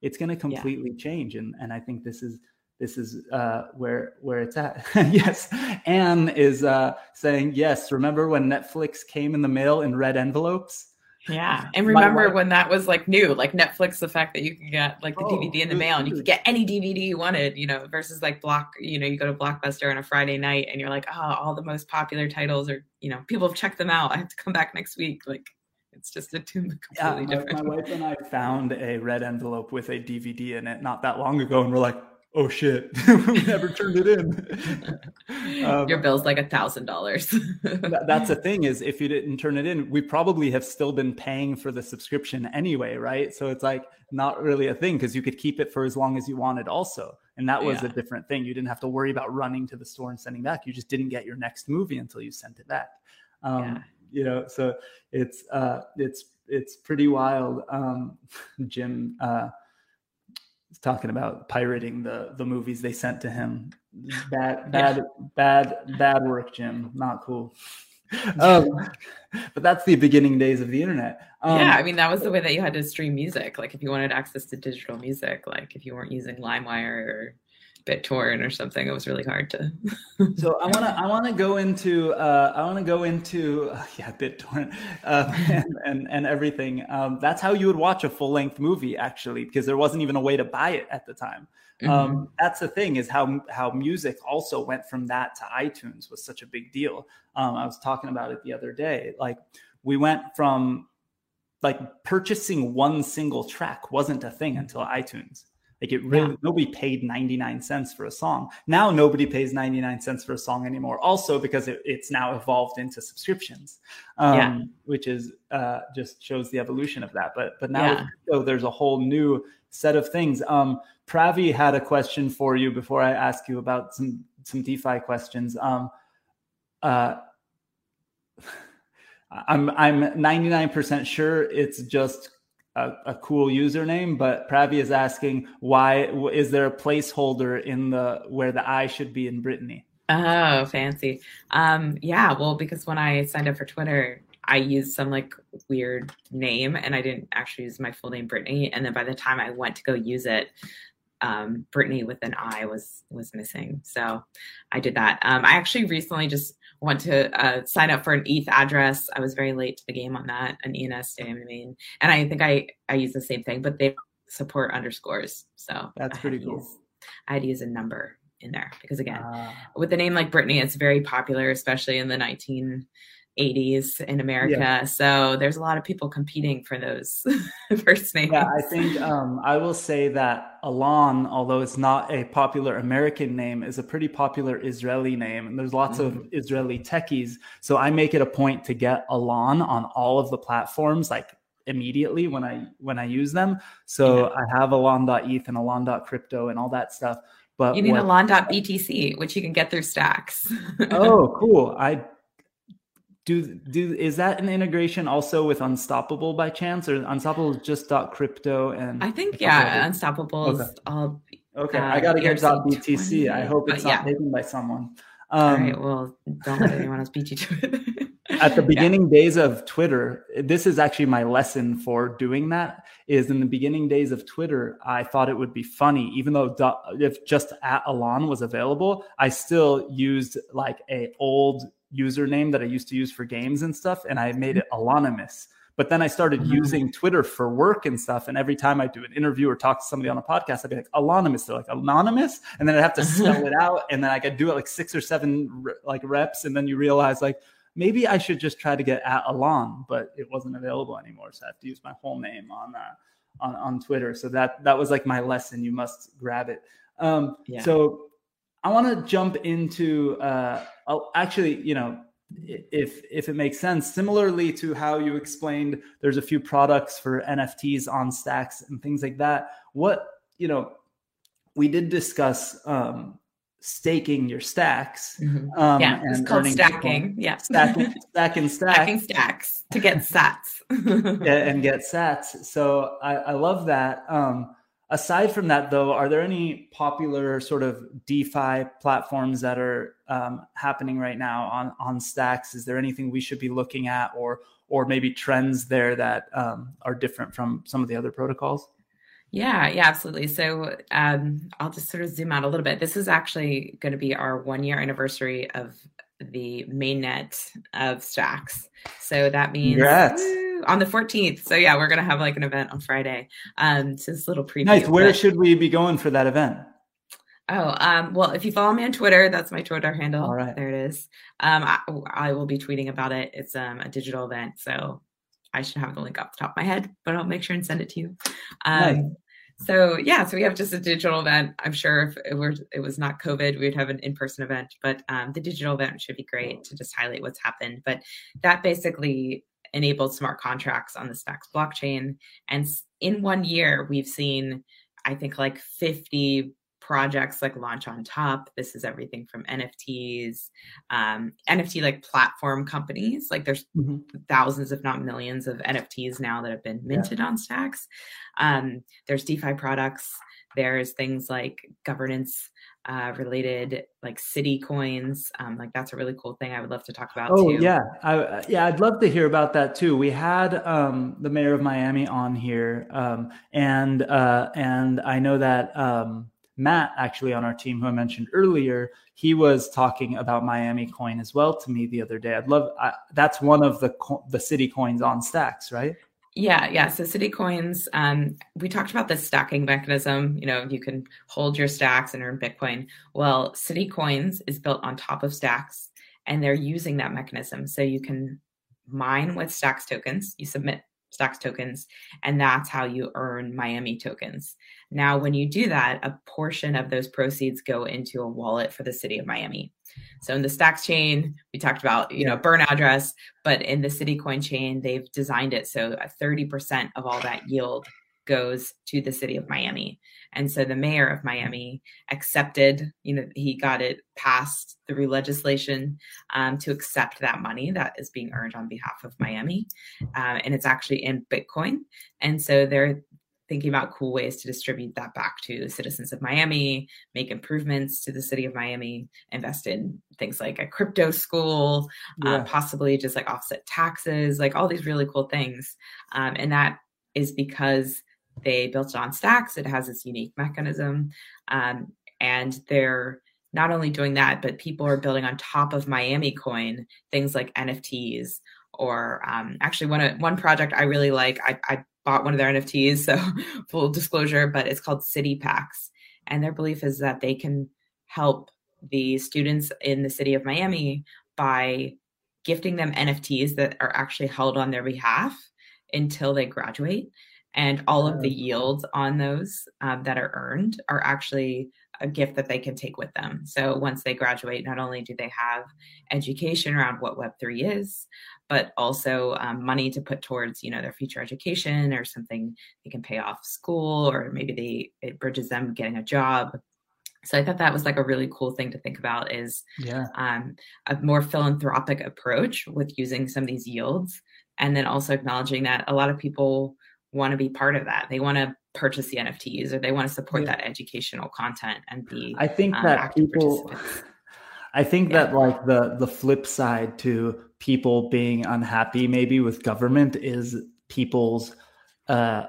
S3: It's going to completely yeah. change and and I think this is this is uh, where where it's at. yes, Anne is uh, saying yes. Remember when Netflix came in the mail in red envelopes?
S12: Yeah. And remember when that was like new, like Netflix, the fact that you could get like the oh, DVD in the oh, mail and you could get any DVD you wanted, you know, versus like block, you know, you go to Blockbuster on a Friday night and you're like, oh, all the most popular titles are, you know, people have checked them out. I have to come back next week. Like it's just a completely yeah,
S3: my,
S12: different.
S3: My wife and I found a red envelope with a DVD in it not that long ago and we're like, oh shit, we never turned it in.
S12: um, Your bill's like a thousand dollars.
S3: That's the thing is if you didn't turn it in, we probably have still been paying for the subscription anyway, right? So it's like not really a thing because you could keep it for as long as you wanted also. And that was
S12: Yeah.
S3: a different thing. You didn't have to worry about running to the store and sending back. You just didn't get your next movie until you sent it back. Um,
S12: Yeah.
S3: You know, so it's uh, it's it's pretty wild. Um, Jim uh, is talking about pirating the the movies they sent to him. Bad, bad, bad, bad work, Jim. Not cool. Um, but that's the beginning days of the internet. Um,
S12: yeah, I mean that was the way that you had to stream music. Like if you wanted access to digital music, like if you weren't using LimeWire or BitTorrent or something, it was really hard to.
S3: so I want to I want to go into uh, I want to go into uh, yeah BitTorrent uh, and, and and everything. Um, that's how you would watch a full length movie actually, because there wasn't even a way to buy it at the time. Um, that's the thing is how how music also went from that to iTunes was such a big deal. Um, I was talking about it the other day. Like we went from like purchasing one single track wasn't a thing until iTunes. Like it really nobody paid 99 cents for a song. Now nobody pays 99 cents for a song anymore. Also because it, it's now evolved into subscriptions. Um,
S12: Yeah.
S3: which is uh, just shows the evolution of that. But but now
S12: Yeah.
S3: so there's a whole new set of things. Um Pravi had a question for you before I ask you about some some DeFi questions. Um uh I'm I'm 99% sure it's just a, a cool username, but Pravi is asking why is there a placeholder in the where the I should be in Brittany?
S12: Oh, fancy. Um, yeah, well, because when I signed up for Twitter, I used some like weird name and I didn't actually use my full name Brittany. And then by the time I went to go use it, um, Brittany with an I was was missing. So I did that. Um, I actually recently just went to uh, sign up for an ETH address. I was very late to the game on that, an ENS day, I mean. and I think I I use the same thing, but they support underscores. So
S3: That's
S12: I
S3: pretty cool.
S12: use- I had to use a number in there because again,
S3: Ah.
S12: with a name like Brittany, it's very popular, especially in the 1980s in America.
S3: Yeah.
S12: So there's a lot of people competing for those first names.
S3: Yeah, I think um, I will say that Alon, although it's not a popular American name, is a pretty popular Israeli name, and there's lots of Israeli techies. So I make it a point to get Alon on all of the platforms, like immediately when I when I use them. So I have Alon.eth and Alon.crypto and all that stuff. But
S12: you need
S3: what-
S12: a lawn.btc, which you can get through stacks.
S3: oh, cool. I do do is that an integration also with Unstoppable by chance, or Unstoppable is just .crypto and
S12: I think yeah, Unstoppable is
S3: Okay.
S12: all.
S3: Okay,
S12: uh,
S3: I got to get
S12: ERC20,
S3: .btc. I hope it's not
S12: yeah.
S3: taken by someone.
S12: All
S3: Um,
S12: right, well, don't let anyone else beat you to it.
S3: at the beginning days of Twitter, this is actually my lesson for doing that. Is in the beginning days of Twitter, I thought it would be funny, even though if just at Alon was available, I still used like a old username that I used to use for games and stuff, and I made it anonymous. But then I started using Twitter for work and stuff. And every time I do an interview or talk to somebody on a podcast, I'd be like, anonymous. They're like, anonymous. And then I'd have to spell it out. And then I could do it like six or seven like reps. And then you realize like, maybe I should just try to get at Alon, but it wasn't available anymore. So I have to use my whole name on uh, on, on Twitter. So that that was like my lesson. You must grab it. Um,
S12: Yeah.
S3: So I want to jump into uh, actually, you know, if if it makes sense, similarly to how you explained, there's a few products for NFTs on stacks and things like that. What you know, we did discuss um, staking your stacks.
S12: Mhm.
S3: Um,
S12: yeah, it's called stacking.
S3: Bitcoin.
S12: Yeah,
S3: stacking, stacking, stack,
S12: stacking stacks to get sats.
S3: yeah, and get sats. So I, I love that. Um, aside from that, though, are there any popular sort of DeFi platforms that are um, happening right now on on Stacks? Is there anything we should be looking at, or or maybe trends there that um, are different from some of the other protocols?
S12: Yeah, yeah, absolutely. So um, I'll just sort of zoom out a little bit. This is actually going to be our one year anniversary of the mainnet of Stacks. So that means
S3: Congrats.
S12: Woo, on the 14th. So yeah, we're going to have like an event on Friday. Um, so this little preview.
S3: Nice. Where
S12: but-
S3: should we be going for that event?
S12: Oh, um, well, if you follow me on Twitter, that's my Twitter handle.
S3: All right.
S12: There it is. Um, I, I will be tweeting about it. It's um, a digital event, so I should have the link off the top of my head, but I'll make sure and send it to you. Um,
S3: Nice.
S12: So yeah, so we have just a digital event. I'm sure if it were it was not COVID, we'd have an in-person event, but um, the digital event should be great to just highlight what's happened. But that basically enabled smart contracts on the Stacks blockchain, and in one year we've seen, I think, like 50 projects like Launch on Top. This is everything from NFTs, um, NFT like platform companies. Like there's mm-hmm. thousands, if not millions, of NFTs now that have been minted yeah. on Stacks. Um, there's DeFi products. There's things like governance uh, related like city coins. Um, like that's a really cool thing. I would love to talk about.
S3: Oh
S12: too.
S3: yeah, I, yeah, I'd love to hear about that too. We had um, the mayor of Miami on here, um, and uh, and I know that um, Matt actually on our team, who I mentioned earlier, he was talking about Miami Coin as well to me the other day. I'd love I, that's one of the the city coins on Stacks, right?
S12: Yeah, yeah. So City Coins, um, we talked about the stacking mechanism. You know, you can hold your stacks and earn Bitcoin. Well, City Coins is built on top of stacks, and they're using that mechanism. So you can mine with stacks tokens. You submit stacks tokens, and that's how you earn Miami tokens. Now, when you do that, a portion of those proceeds go into a wallet for the city of Miami. So in the Stacks chain, we talked about you know burn address, but in the Citycoin chain, they've designed it so 30% of all that yield goes to the city of Miami. And so the mayor of Miami accepted, you know, he got it passed through legislation um, to accept that money that is being earned on behalf of Miami. Uh, and it's actually in Bitcoin. And so they're thinking about cool ways to distribute that back to citizens of Miami, make improvements to the city of Miami, invest in things like a crypto school, uh, yeah. uh, possibly just like offset taxes, like all these really cool things. Um, and that is because they built it on stacks. It has this unique mechanism. Um, and they're not only doing that, but people are building on top of Miami coin things like NFTs or um, actually one one project I really like. I, I bought one of their NFTs, so full disclosure, but it's called City Packs. And their belief is that they can help the students in the city of Miami by gifting them NFTs that are actually held on their behalf until they graduate. And all of the yields on those um, that are earned are actually a gift that they can take with them. So once they graduate, not only do they have education around what Web3 is, but also um, money to put towards you know their future education or something they can pay off school or maybe they it bridges them getting a job so i thought that was like a really cool thing to think about is
S3: yeah
S12: um, a more philanthropic approach with using some of these yields and then also acknowledging that a lot of people want to be part of that they want to purchase the nfts or they want to support yeah. that educational content and be
S3: i think um, that people I think yeah. that like the the flip side to people being unhappy maybe with government is people's uh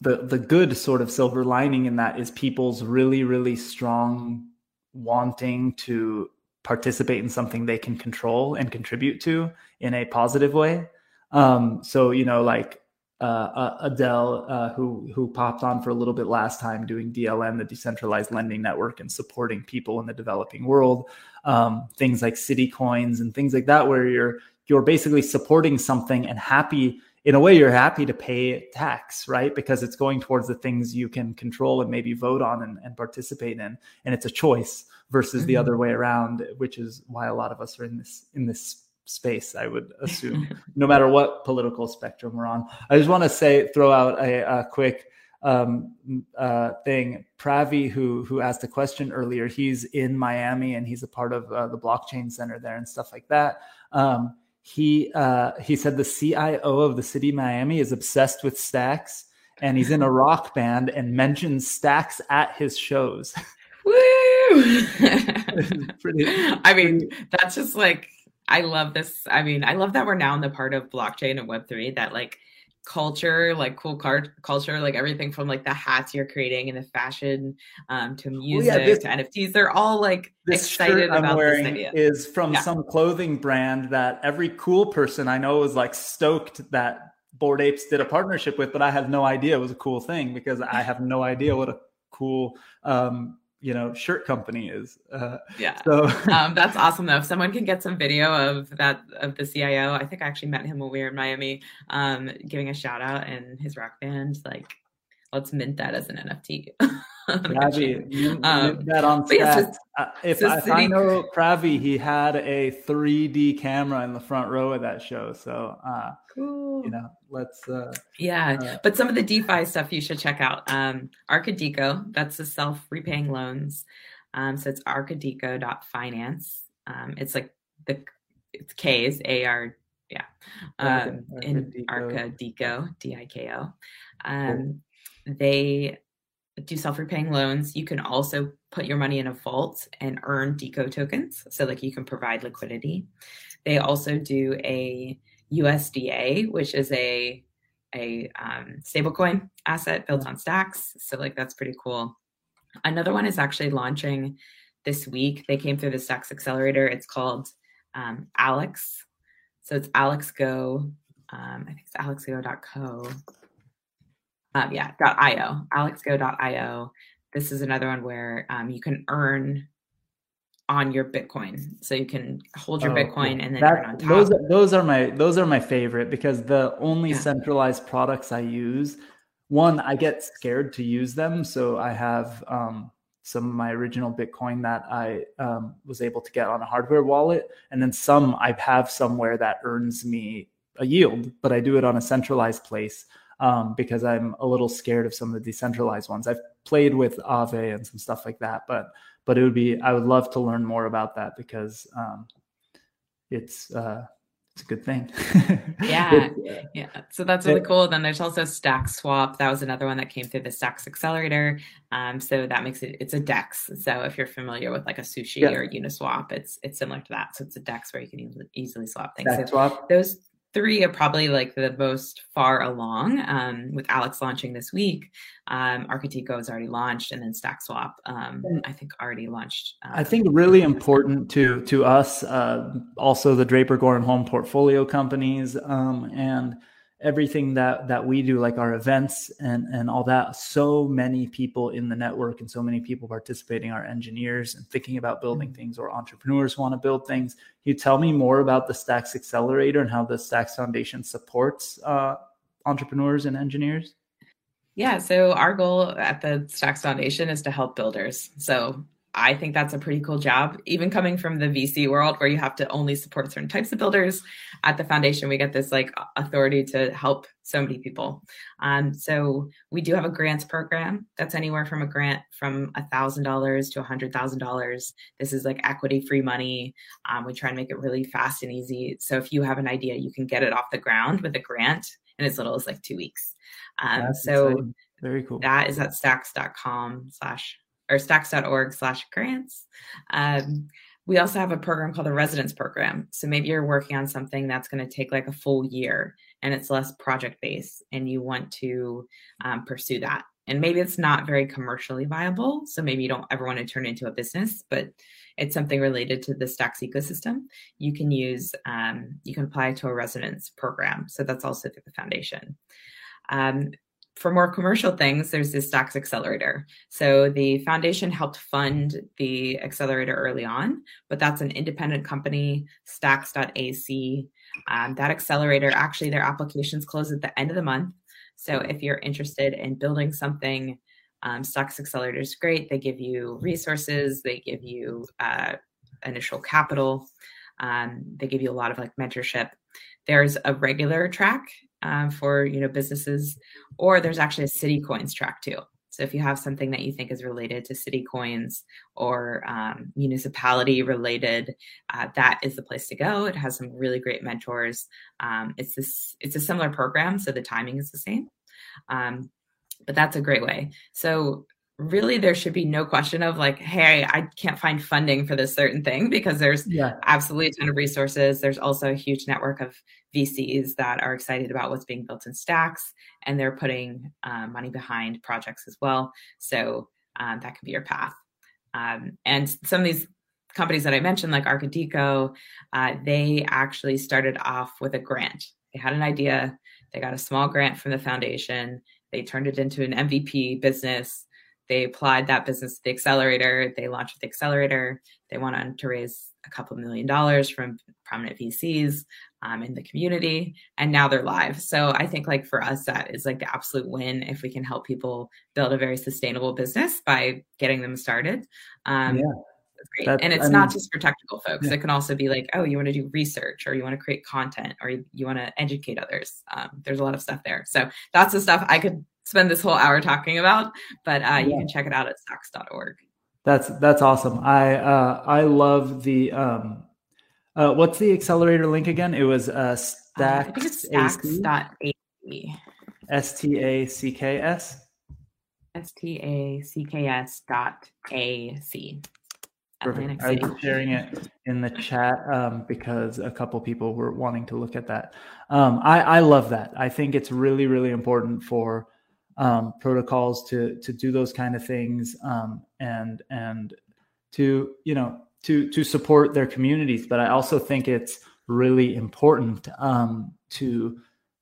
S3: the the good sort of silver lining in that is people's really really strong wanting to participate in something they can control and contribute to in a positive way um so you know like uh, uh, Adele, uh, who who popped on for a little bit last time, doing DLN, the decentralized lending network, and supporting people in the developing world. Um, things like city coins and things like that, where you're you're basically supporting something and happy in a way you're happy to pay tax right because it's going towards the things you can control and maybe vote on and, and participate in and it's a choice versus mm-hmm. the other way around which is why a lot of us are in this in this space, I would assume, no matter what political spectrum we're on. I just want to say, throw out a, a quick um, uh, thing. Pravi, who who asked a question earlier, he's in Miami and he's a part of uh, the blockchain center there and stuff like that. Um, he uh, he said the CIO of the city Miami is obsessed with stacks and he's in a rock band and mentions stacks at his shows.
S12: Woo! pretty, I mean, that's just like I love this. I mean, I love that we're now in the part of blockchain and Web3 that like culture, like cool card culture, like everything from like the hats you're creating and the fashion um, to music well, yeah, this, to NFTs. They're all like excited
S3: I'm
S12: about
S3: wearing
S12: this idea.
S3: Is from yeah. some clothing brand that every cool person I know is like stoked that Bored Apes did a partnership with, but I have no idea it was a cool thing because I have no idea what a cool um, you know shirt company is uh,
S12: yeah. so um, that's awesome though. If someone can get some video of that of the cio i think i actually met him when we were in miami um, giving a shout out and his rock band like let's mint that as an NFT.
S3: Pravi,
S12: Um,
S3: that on
S12: yeah, so-
S3: Uh, if,
S12: so
S3: if I know Pravi, he had a 3D camera in the front row of that show. So, uh,
S12: Cool.
S3: you know, let's. Uh,
S12: Yeah,
S3: Uh,
S12: but some of the DeFi stuff you should check out. Um, Arkadiko, that's the self-repaying loans. Um, so it's arkadiko.finance. Um, it's like the it's K is A R yeah. Um, in. Arkadiko, D I K O. Um, they do self-repaying loans. You can also put your money in a vault and earn DIKO tokens. So like you can provide liquidity. They also do a USDA, which is a a um, stablecoin asset built on stacks. So like that's pretty cool. Another one is actually launching this week. They came through the Stacks Accelerator. It's called um, Alex. So it's Alex Go. Um, I think it's alexgo.co. Um, yeah, .io. AlexGo.io. This is another one where um, you can earn on your Bitcoin. So you can hold your
S3: Oh,
S12: Bitcoin
S3: cool.
S12: and then
S3: That-
S12: earn on top.
S3: those those are my those are my favorite because the only
S12: Yeah.
S3: centralized products I use, one I get scared to use them, so I have um, some of my original Bitcoin that I um, was able to get on a hardware wallet, and then some I have somewhere that earns me a yield, but I do it on a centralized place um, because I'm a little scared of some of the decentralized ones. I've played with Aave and some stuff like that, but but it would be I would love to learn more about that because um, it's uh, it's a good thing.
S12: Yeah, yeah. So that's really
S3: it-
S12: cool. Then there's also Stack Swap. That was another one that came through the Stacks Accelerator. Um, so that makes it it's a DEX. So if you're familiar with like a Sushi
S3: Yeah.
S12: or Uniswap, it's it's similar to that. So it's a DEX where you can easily, easily swap things.
S3: Stack
S12: So
S3: Swap.
S12: those three are probably like the most far along. Um, with Alex launching this week, um, Arkadiko has already launched, and then Stack Swap, um, I think already launched. Um,
S3: I think really important to to us, uh, also the Draper Goren Holm portfolio companies, um, and everything that that we do, like our events and and all that. So many people in the network and so many people participating are engineers and thinking about building things, or entrepreneurs want to build things. Can you tell me more about the Stacks Accelerator and how the Stacks Foundation supports uh, entrepreneurs and engineers?
S12: Yeah, so our goal at the Stacks Foundation is to help builders. So I think that's a pretty cool job. Even coming from the VC world where you have to only support certain types of builders, at the foundation we get this like authority to help so many people. Um, so we do have a grants program that's anywhere from a grant from a thousand dollars to a hundred thousand dollars. This is like equity free money. Um, we try and make it really fast and easy. So if you have an idea, you can get it off the ground with a grant in as little as like two weeks. Um, so
S3: exciting. very cool.
S12: that is at stacks.com slash or stacks.org slash grants. Um, we also have a program called the residence program. So maybe you're working on something that's going to take like a full year and it's less project based and you want to um, pursue that. And maybe it's not very commercially viable. So maybe you don't ever want to turn it into a business, but it's something related to the Stacks ecosystem. You can use, um, you can apply to a residence program. So that's also through the foundation. Um, for more commercial things, there's this Stacks Accelerator. So the foundation helped fund the accelerator early on, but that's an independent company, stacks.ac. Um, that accelerator, actually, their applications close at the end of the month. So if you're interested in building something, um, Stacks Accelerator is great. They give you resources, they give you uh, initial capital, um, they give you a lot of like mentorship. There's a regular track um, for you know businesses, or there's actually a city coins track too. So if you have something that you think is related to city coins or um, municipality related, uh, that is the place to go. It has some really great mentors. Um, it's this it's a similar program, so the timing is the same. Um, but that's a great way. So really there should be no question of like hey i can't find funding for this certain thing because there's
S3: Yeah.
S12: absolutely a ton of resources there's also a huge network of vcs that are excited about what's being built in stacks and they're putting uh, money behind projects as well so um, that could be your path um, and some of these companies that i mentioned like arkadiko uh, they actually started off with a grant they had an idea they got a small grant from the foundation they turned it into an mvp business they applied that business to the accelerator. They launched the accelerator. They went on to raise a couple million dollars from prominent VCs. Um, in the community and now they're live so i think like for us that is like the absolute win if we can help people build a very sustainable business by getting them started um, yeah. Great. That, and it's I not mean, just for technical folks. Yeah. It can also be like, oh, you want to do research or you want to create content or you, you want to educate others. Um, there's a lot of stuff there. So that's the stuff I could spend this whole hour talking about, but uh, yeah. you can check it out at stacks.org.
S3: That's that's awesome. I uh, I love the um, uh, what's the accelerator link again? It was uh, stacks. Uh, I think it's stacks.ac. S T A C K S.
S12: S T A C K S dot A C.
S3: Perfect. I was sharing it in the chat um, because a couple people were wanting to look at that. Um, I, I love that. I think it's really, really important for um, protocols to to do those kind of things um, and and to you know to to support their communities. But I also think it's really important um, to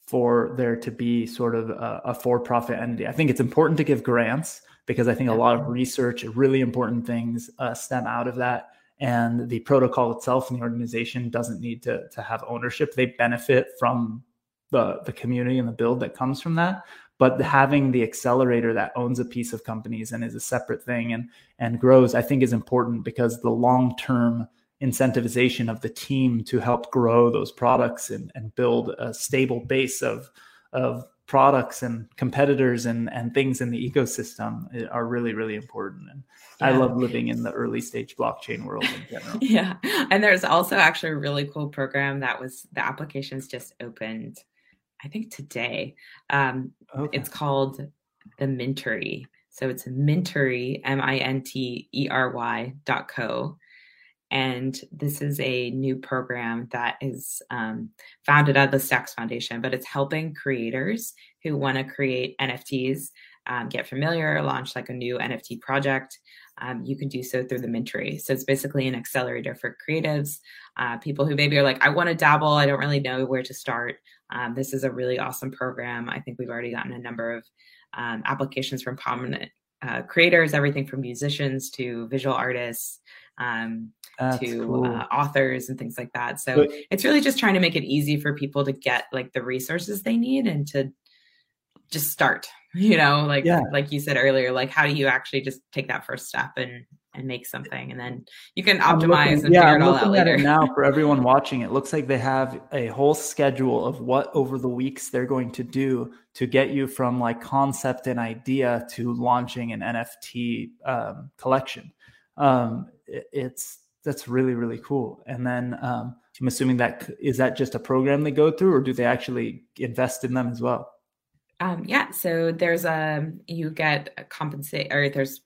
S3: for there to be sort of a, a for-profit entity. I think it's important to give grants because I think a lot of research, really important things uh, stem out of that. And the protocol itself and the organization doesn't need to, to have ownership. They benefit from the, the community and the build that comes from that. But having the accelerator that owns a piece of companies and is a separate thing and, and grows, I think is important because the long term incentivization of the team to help grow those products and, and build a stable base of, of products and competitors and and things in the ecosystem eh, are really really important. And yeah. i love living in the early stage blockchain world in general.
S12: Yeah. And there's also actually a really cool program that was the applications just opened i think today um okay. it's called the mintery so it's mintery m-i-n-t-e-r-y dot co and this is a new program that is um, founded at the Stacks Foundation, but it's helping creators who want to create NFTs um, get familiar, launch like a new NFT project. Um, you can do so through the Mintery. So it's basically an accelerator for creatives, uh, people who maybe are like, I want to dabble, I don't really know where to start. Um, this is a really awesome program. I think we've already gotten a number of um, applications from prominent uh, creators, everything from musicians to visual artists um, to cool. uh, authors and things like that. So but, it's really just trying to make it easy for people to get like the resources they need and to just start. You know, like yeah. like you said earlier, like how do you actually just take that first step and and make something, and then you can optimize looking, and yeah, figure it I'm all out later.
S3: now, for everyone watching, it looks like they have a whole schedule of what over the weeks they're going to do to get you from like concept and idea to launching an NFT um, collection. Um, it, it's that's really really cool. And then um, I'm assuming that is that just a program they go through, or do they actually invest in them as well?
S12: Um, yeah, so there's a you get a compensate or there's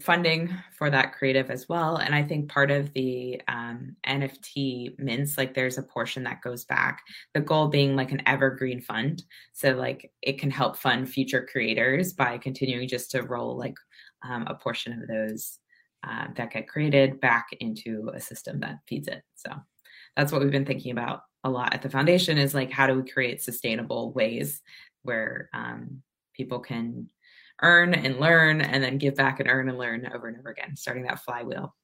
S12: funding for that creative as well. And I think part of the um, NFT mints, like there's a portion that goes back. The goal being like an evergreen fund, so like it can help fund future creators by continuing just to roll like um, a portion of those uh, that get created back into a system that feeds it. So that's what we've been thinking about a lot at the foundation is like how do we create sustainable ways where um, people can earn and learn and then give back and earn and learn over and over again starting that flywheel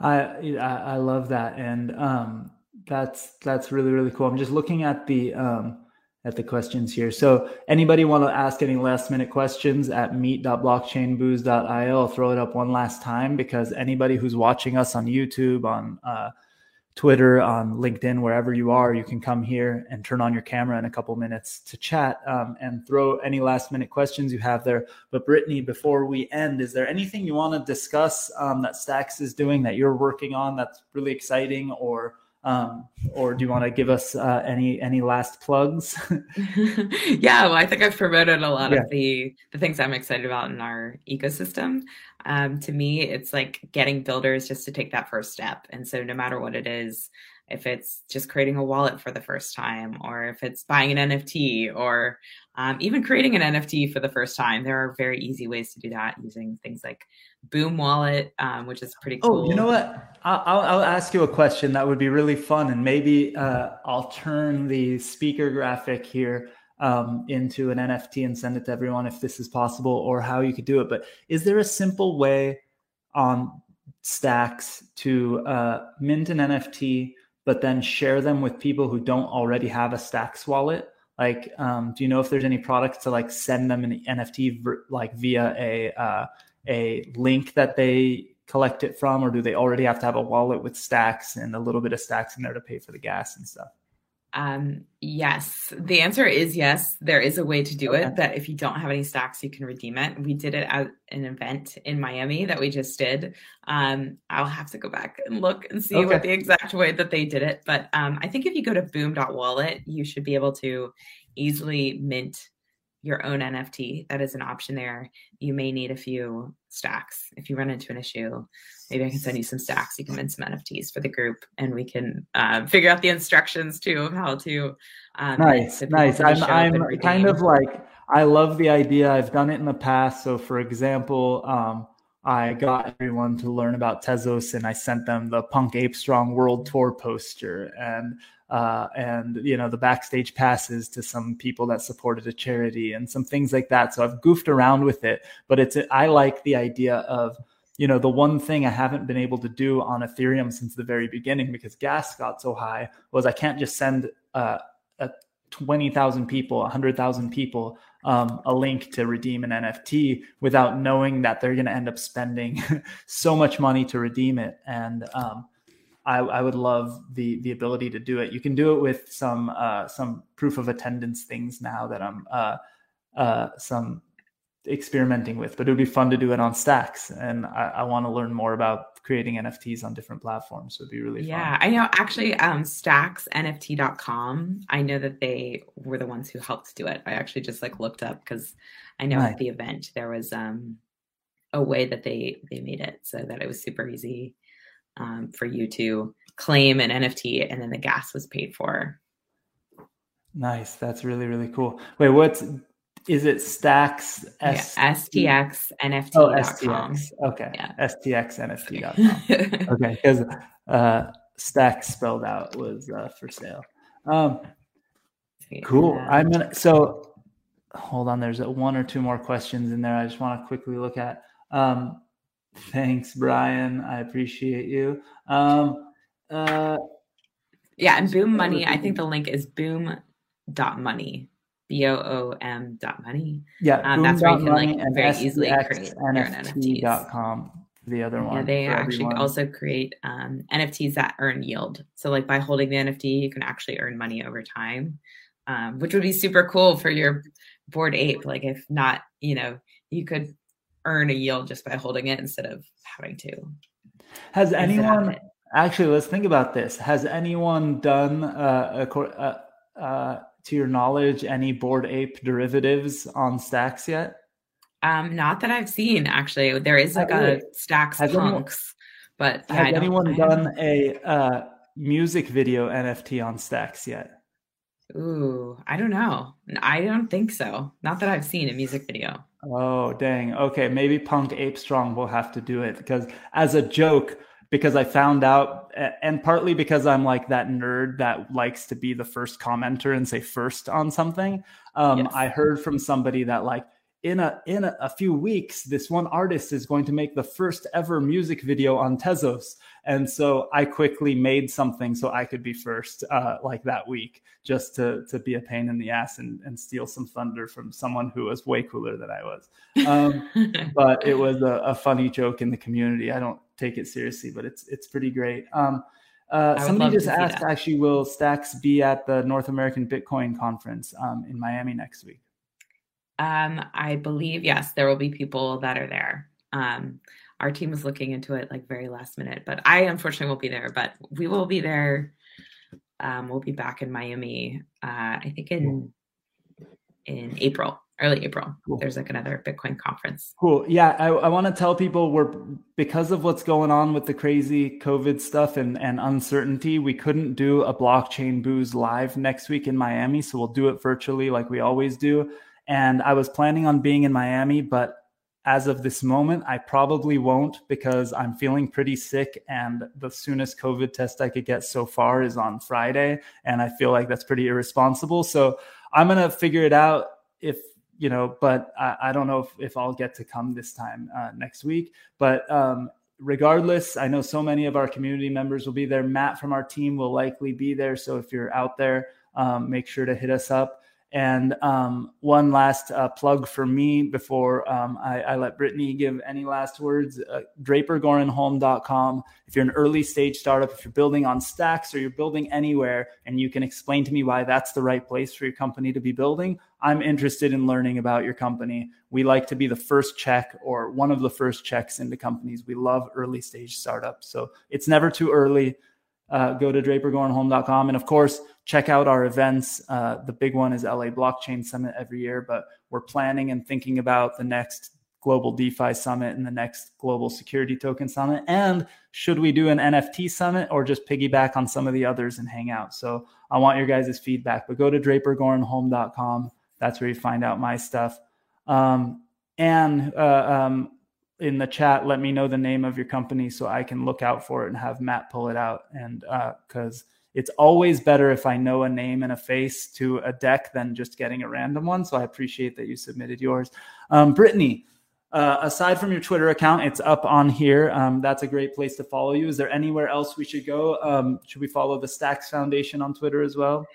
S3: i i love that and um, that's that's really really cool i'm just looking at the um, at the questions here. So anybody want to ask any last minute questions at meet.blockchainbooze.io? I'll throw it up one last time because anybody who's watching us on YouTube, on uh, Twitter, on LinkedIn, wherever you are, you can come here and turn on your camera in a couple minutes to chat um, and throw any last minute questions you have there. But Brittany, before we end, is there anything you want to discuss um, that Stacks is doing that you're working on that's really exciting or um, or do you want to give us uh, any any last plugs?
S12: yeah, well, I think I've promoted a lot yeah. of the the things I'm excited about in our ecosystem. Um, to me, it's like getting builders just to take that first step, and so no matter what it is, if it's just creating a wallet for the first time, or if it's buying an NFT, or um, even creating an NFT for the first time, there are very easy ways to do that using things like Boom Wallet, um, which is pretty cool.
S3: Oh, you know what? I'll, I'll ask you a question that would be really fun, and maybe uh, I'll turn the speaker graphic here um, into an NFT and send it to everyone if this is possible, or how you could do it. But is there a simple way on Stacks to uh, mint an NFT? but then share them with people who don't already have a Stacks wallet. Like, um, do you know if there's any products to like send them an NFT like via a uh, a link that they collect it from, or do they already have to have a wallet with Stacks and a little bit of Stacks in there to pay for the gas and stuff?
S12: Um, yes, the answer is yes. There is a way to do okay. it that if you don't have any stacks, you can redeem it. We did it at an event in Miami that we just did. Um, I'll have to go back and look and see okay. what the exact way that they did it. But um, I think if you go to boom.wallet, you should be able to easily mint your own NFT. That is an option there. You may need a few stacks. If you run into an issue, maybe I can send you some stacks. You can win some NFTs for the group and we can uh, figure out the instructions too of how to.
S3: Um, nice, nice. I'm, I'm kind of like, I love the idea. I've done it in the past. So, for example, um, I got everyone to learn about Tezos and I sent them the Punk Ape Strong World Tour poster. And uh, and you know the backstage passes to some people that supported a charity and some things like that. So I've goofed around with it, but it's I like the idea of you know the one thing I haven't been able to do on Ethereum since the very beginning because gas got so high was I can't just send uh, a 20,000 people, 100,000 people um, a link to redeem an NFT without knowing that they're going to end up spending so much money to redeem it. And um, I, I, would love the the ability to do it. You can do it with some uh, some proof of attendance things now that I'm uh, uh, some experimenting with, but it would be fun to do it on Stacks. And I, I want to learn more about creating NFTs on different platforms. So it'd be really
S12: yeah, fun. I know actually um stacksnft.com. I know that they were the ones who helped do it. I actually just like looked up because I know nice. at the event there was um a way that they they made it so that it was super easy um, for you to claim an NFT, and then the gas was paid for.
S3: Nice. That's really really cool. Wait, what's is it Stacks
S12: S- yeah, STX NFT.
S3: Oh, STX. Okay. Yeah. STX NFT.com. okay. Because uh, Stacks spelled out was uh, for sale. Um, cool. Yeah. I'm gonna, so hold on. There's one or two more questions in there. I just want to quickly look at. Um, Thanks, Brian. I appreciate you. Um, uh,
S12: yeah, and Boom Money. I think the link is boom dot money. B O O M dot money.
S3: Yeah,
S12: um, that's where you can like very easily create your NFTs.
S3: Com, the other one.
S12: Yeah, they actually everyone. also create um, NFTs that earn yield. So, like by holding the NFT, you can actually earn money over time, um, which would be super cool for your bored ape. Like, if not, you know, you could earn a yield just by holding it instead of having to.
S3: Has anyone actually? Let's think about this. Has anyone done, uh, uh, uh, to your knowledge, any Bored Ape derivatives on Stacks yet?
S12: Um, not that I've seen. Actually, there is like a Stacks has punks, anyone, but
S3: yeah, has anyone done a uh, music video NFT on Stacks yet?
S12: Ooh, I don't know. I don't think so. Not that I've seen a music video.
S3: Oh, dang. Okay, maybe Punk Ape Strong will have to do it because as a joke, because I found out, and partly because I'm like that nerd that likes to be the first commenter and say first on something. Um, yes. I heard from somebody that like in a in a, a, few weeks, this one artist is going to make the first ever music video on Tezos, and so I quickly made something so I could be first, uh, like that week, just to to be a pain in the ass and, and steal some thunder from someone who was way cooler than I was. Um, but it was a, a, funny joke in the community. I don't take it seriously, but it's it's pretty great. Um, uh, somebody just asked, actually, will Stacks be at the North American Bitcoin conference um, in Miami next week?
S12: Um, I believe yes, there will be people that are there. Um, our team was looking into it like very last minute, but I unfortunately won't be there. But we will be there. Um, we'll be back in Miami. Uh, I think in in April, early April. Cool. There's like another Bitcoin conference.
S3: Cool. Yeah, I, I want to tell people we're because of what's going on with the crazy COVID stuff and and uncertainty. We couldn't do a blockchain booze live next week in Miami, so we'll do it virtually like we always do. And I was planning on being in Miami, but as of this moment, I probably won't because I'm feeling pretty sick. And the soonest COVID test I could get so far is on Friday. And I feel like that's pretty irresponsible. So I'm going to figure it out if, you know, but I, I don't know if, if, I'll get to come this time uh, next week. But um, regardless, I know so many of our community members will be there. Matt from our team will likely be there. So if you're out there, um, make sure to hit us up. And um, one last uh, plug for me before um, I, I, let Brittany give any last words. Uh, DraperGorenHolm.com. If you're an early stage startup, if you're building on stacks or you're building anywhere, and you can explain to me why that's the right place for your company to be building, I'm interested in learning about your company. We like to be the first check or one of the first checks into companies. We love early stage startups. So it's never too early. Uh, go to drapergorenholm.com. And of course, check out our events. Uh, the big one is LA Blockchain Summit every year, but we're planning and thinking about the next global DeFi summit and the next global security token summit. And should we do an NFT summit or just piggyback on some of the others and hang out? So I want your guys' feedback, but go to drapergorenholm.com. That's where you find out my stuff. Um, and uh, um, in the chat, let me know the name of your company so I can look out for it and have Matt pull it out. And because uh, it's always better if I know a name and a face to a deck than just getting a random one. So I appreciate that you submitted yours. Um, Brittany, uh, aside from your Twitter account, it's up on here. Um, that's a great place to follow you. Is there anywhere else we should go? Um, should we follow the Stacks Foundation on Twitter as well?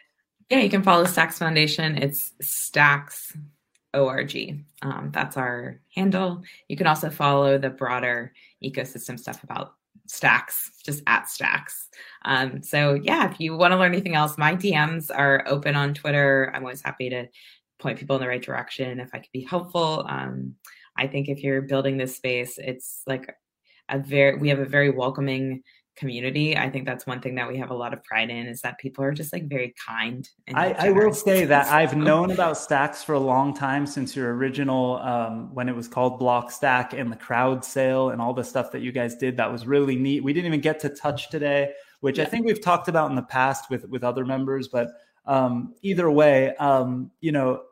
S12: Yeah, you can follow the Stacks Foundation. It's Stacks org. Um, that's our handle. You can also follow the broader ecosystem stuff about stacks just at stacks um, so yeah if you want to learn anything else my dms are open on twitter i'm always happy to point people in the right direction if i could be helpful um, i think if you're building this space it's like a very we have a very welcoming community. I think that's one thing that we have a lot of pride in is that people are just like very kind.
S3: I, I, will say that I've known about Stacks for a long time since your original, um, when it was called Blockstack and the crowd sale and all the stuff that you guys did. That was really neat. We didn't even get to touch today, which yeah. I think we've talked about in the past with with other members. But um, either way, um, you know,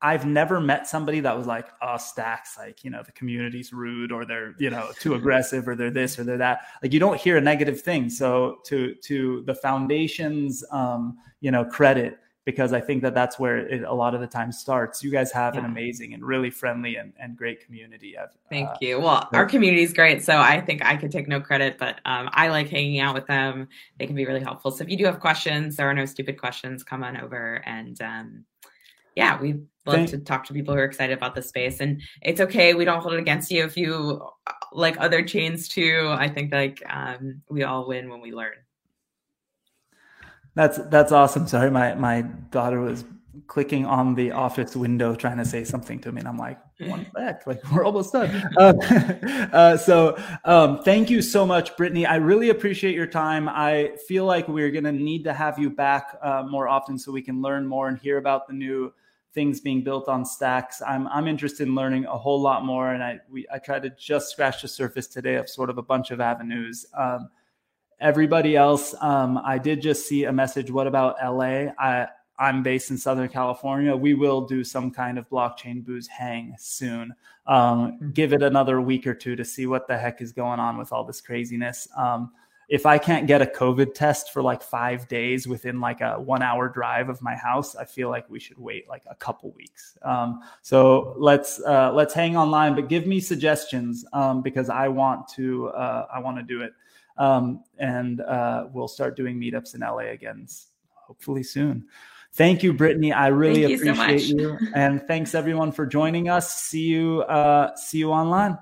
S3: I've never met somebody that was like, oh, stacks, like, you know, the community's rude or they're, you know, too aggressive or they're this or they're that. Like you don't hear a negative thing. So to to the foundation's um, you know, credit, because I think that that's where it a lot of the time starts. You guys have yeah. an amazing and really friendly and, and great community. I've,
S12: Thank uh, you. Well, our community is great. So I think I could take no credit, but um, I like hanging out with them. They can be really helpful. So if you do have questions, there are no stupid questions, come on over and um, yeah, we love Thank- to talk to people who are excited about the space. And it's okay. We don't hold it against you if you like other chains too. I think like um, we all win when we learn.
S3: That's that's awesome. Sorry, my my daughter was clicking on the office window trying to say something to me and i'm like one sec like we're almost done uh, uh, so um, thank you so much brittany i really appreciate your time i feel like we're going to need to have you back uh, more often so we can learn more and hear about the new things being built on stacks. I'm I'm interested in learning a whole lot more, and I we I tried to just scratch the surface today of sort of a bunch of avenues. Um, everybody else, um, I did just see a message. What about LA? I I'm based in Southern California. We will do some kind of blockchain booze hang soon. Um, give it another week or two to see what the heck is going on with all this craziness. Um, if I can't get a COVID test for like five days within like a one hour drive of my house, I feel like we should wait like a couple weeks. Um, so let's uh, let's hang online, but give me suggestions um, because I want to uh, I want to do it, um, and uh, we'll start doing meetups in LA again, hopefully soon. Thank you, Brittany. I really appreciate you, so you, and thanks everyone for joining us. See you uh, see you online.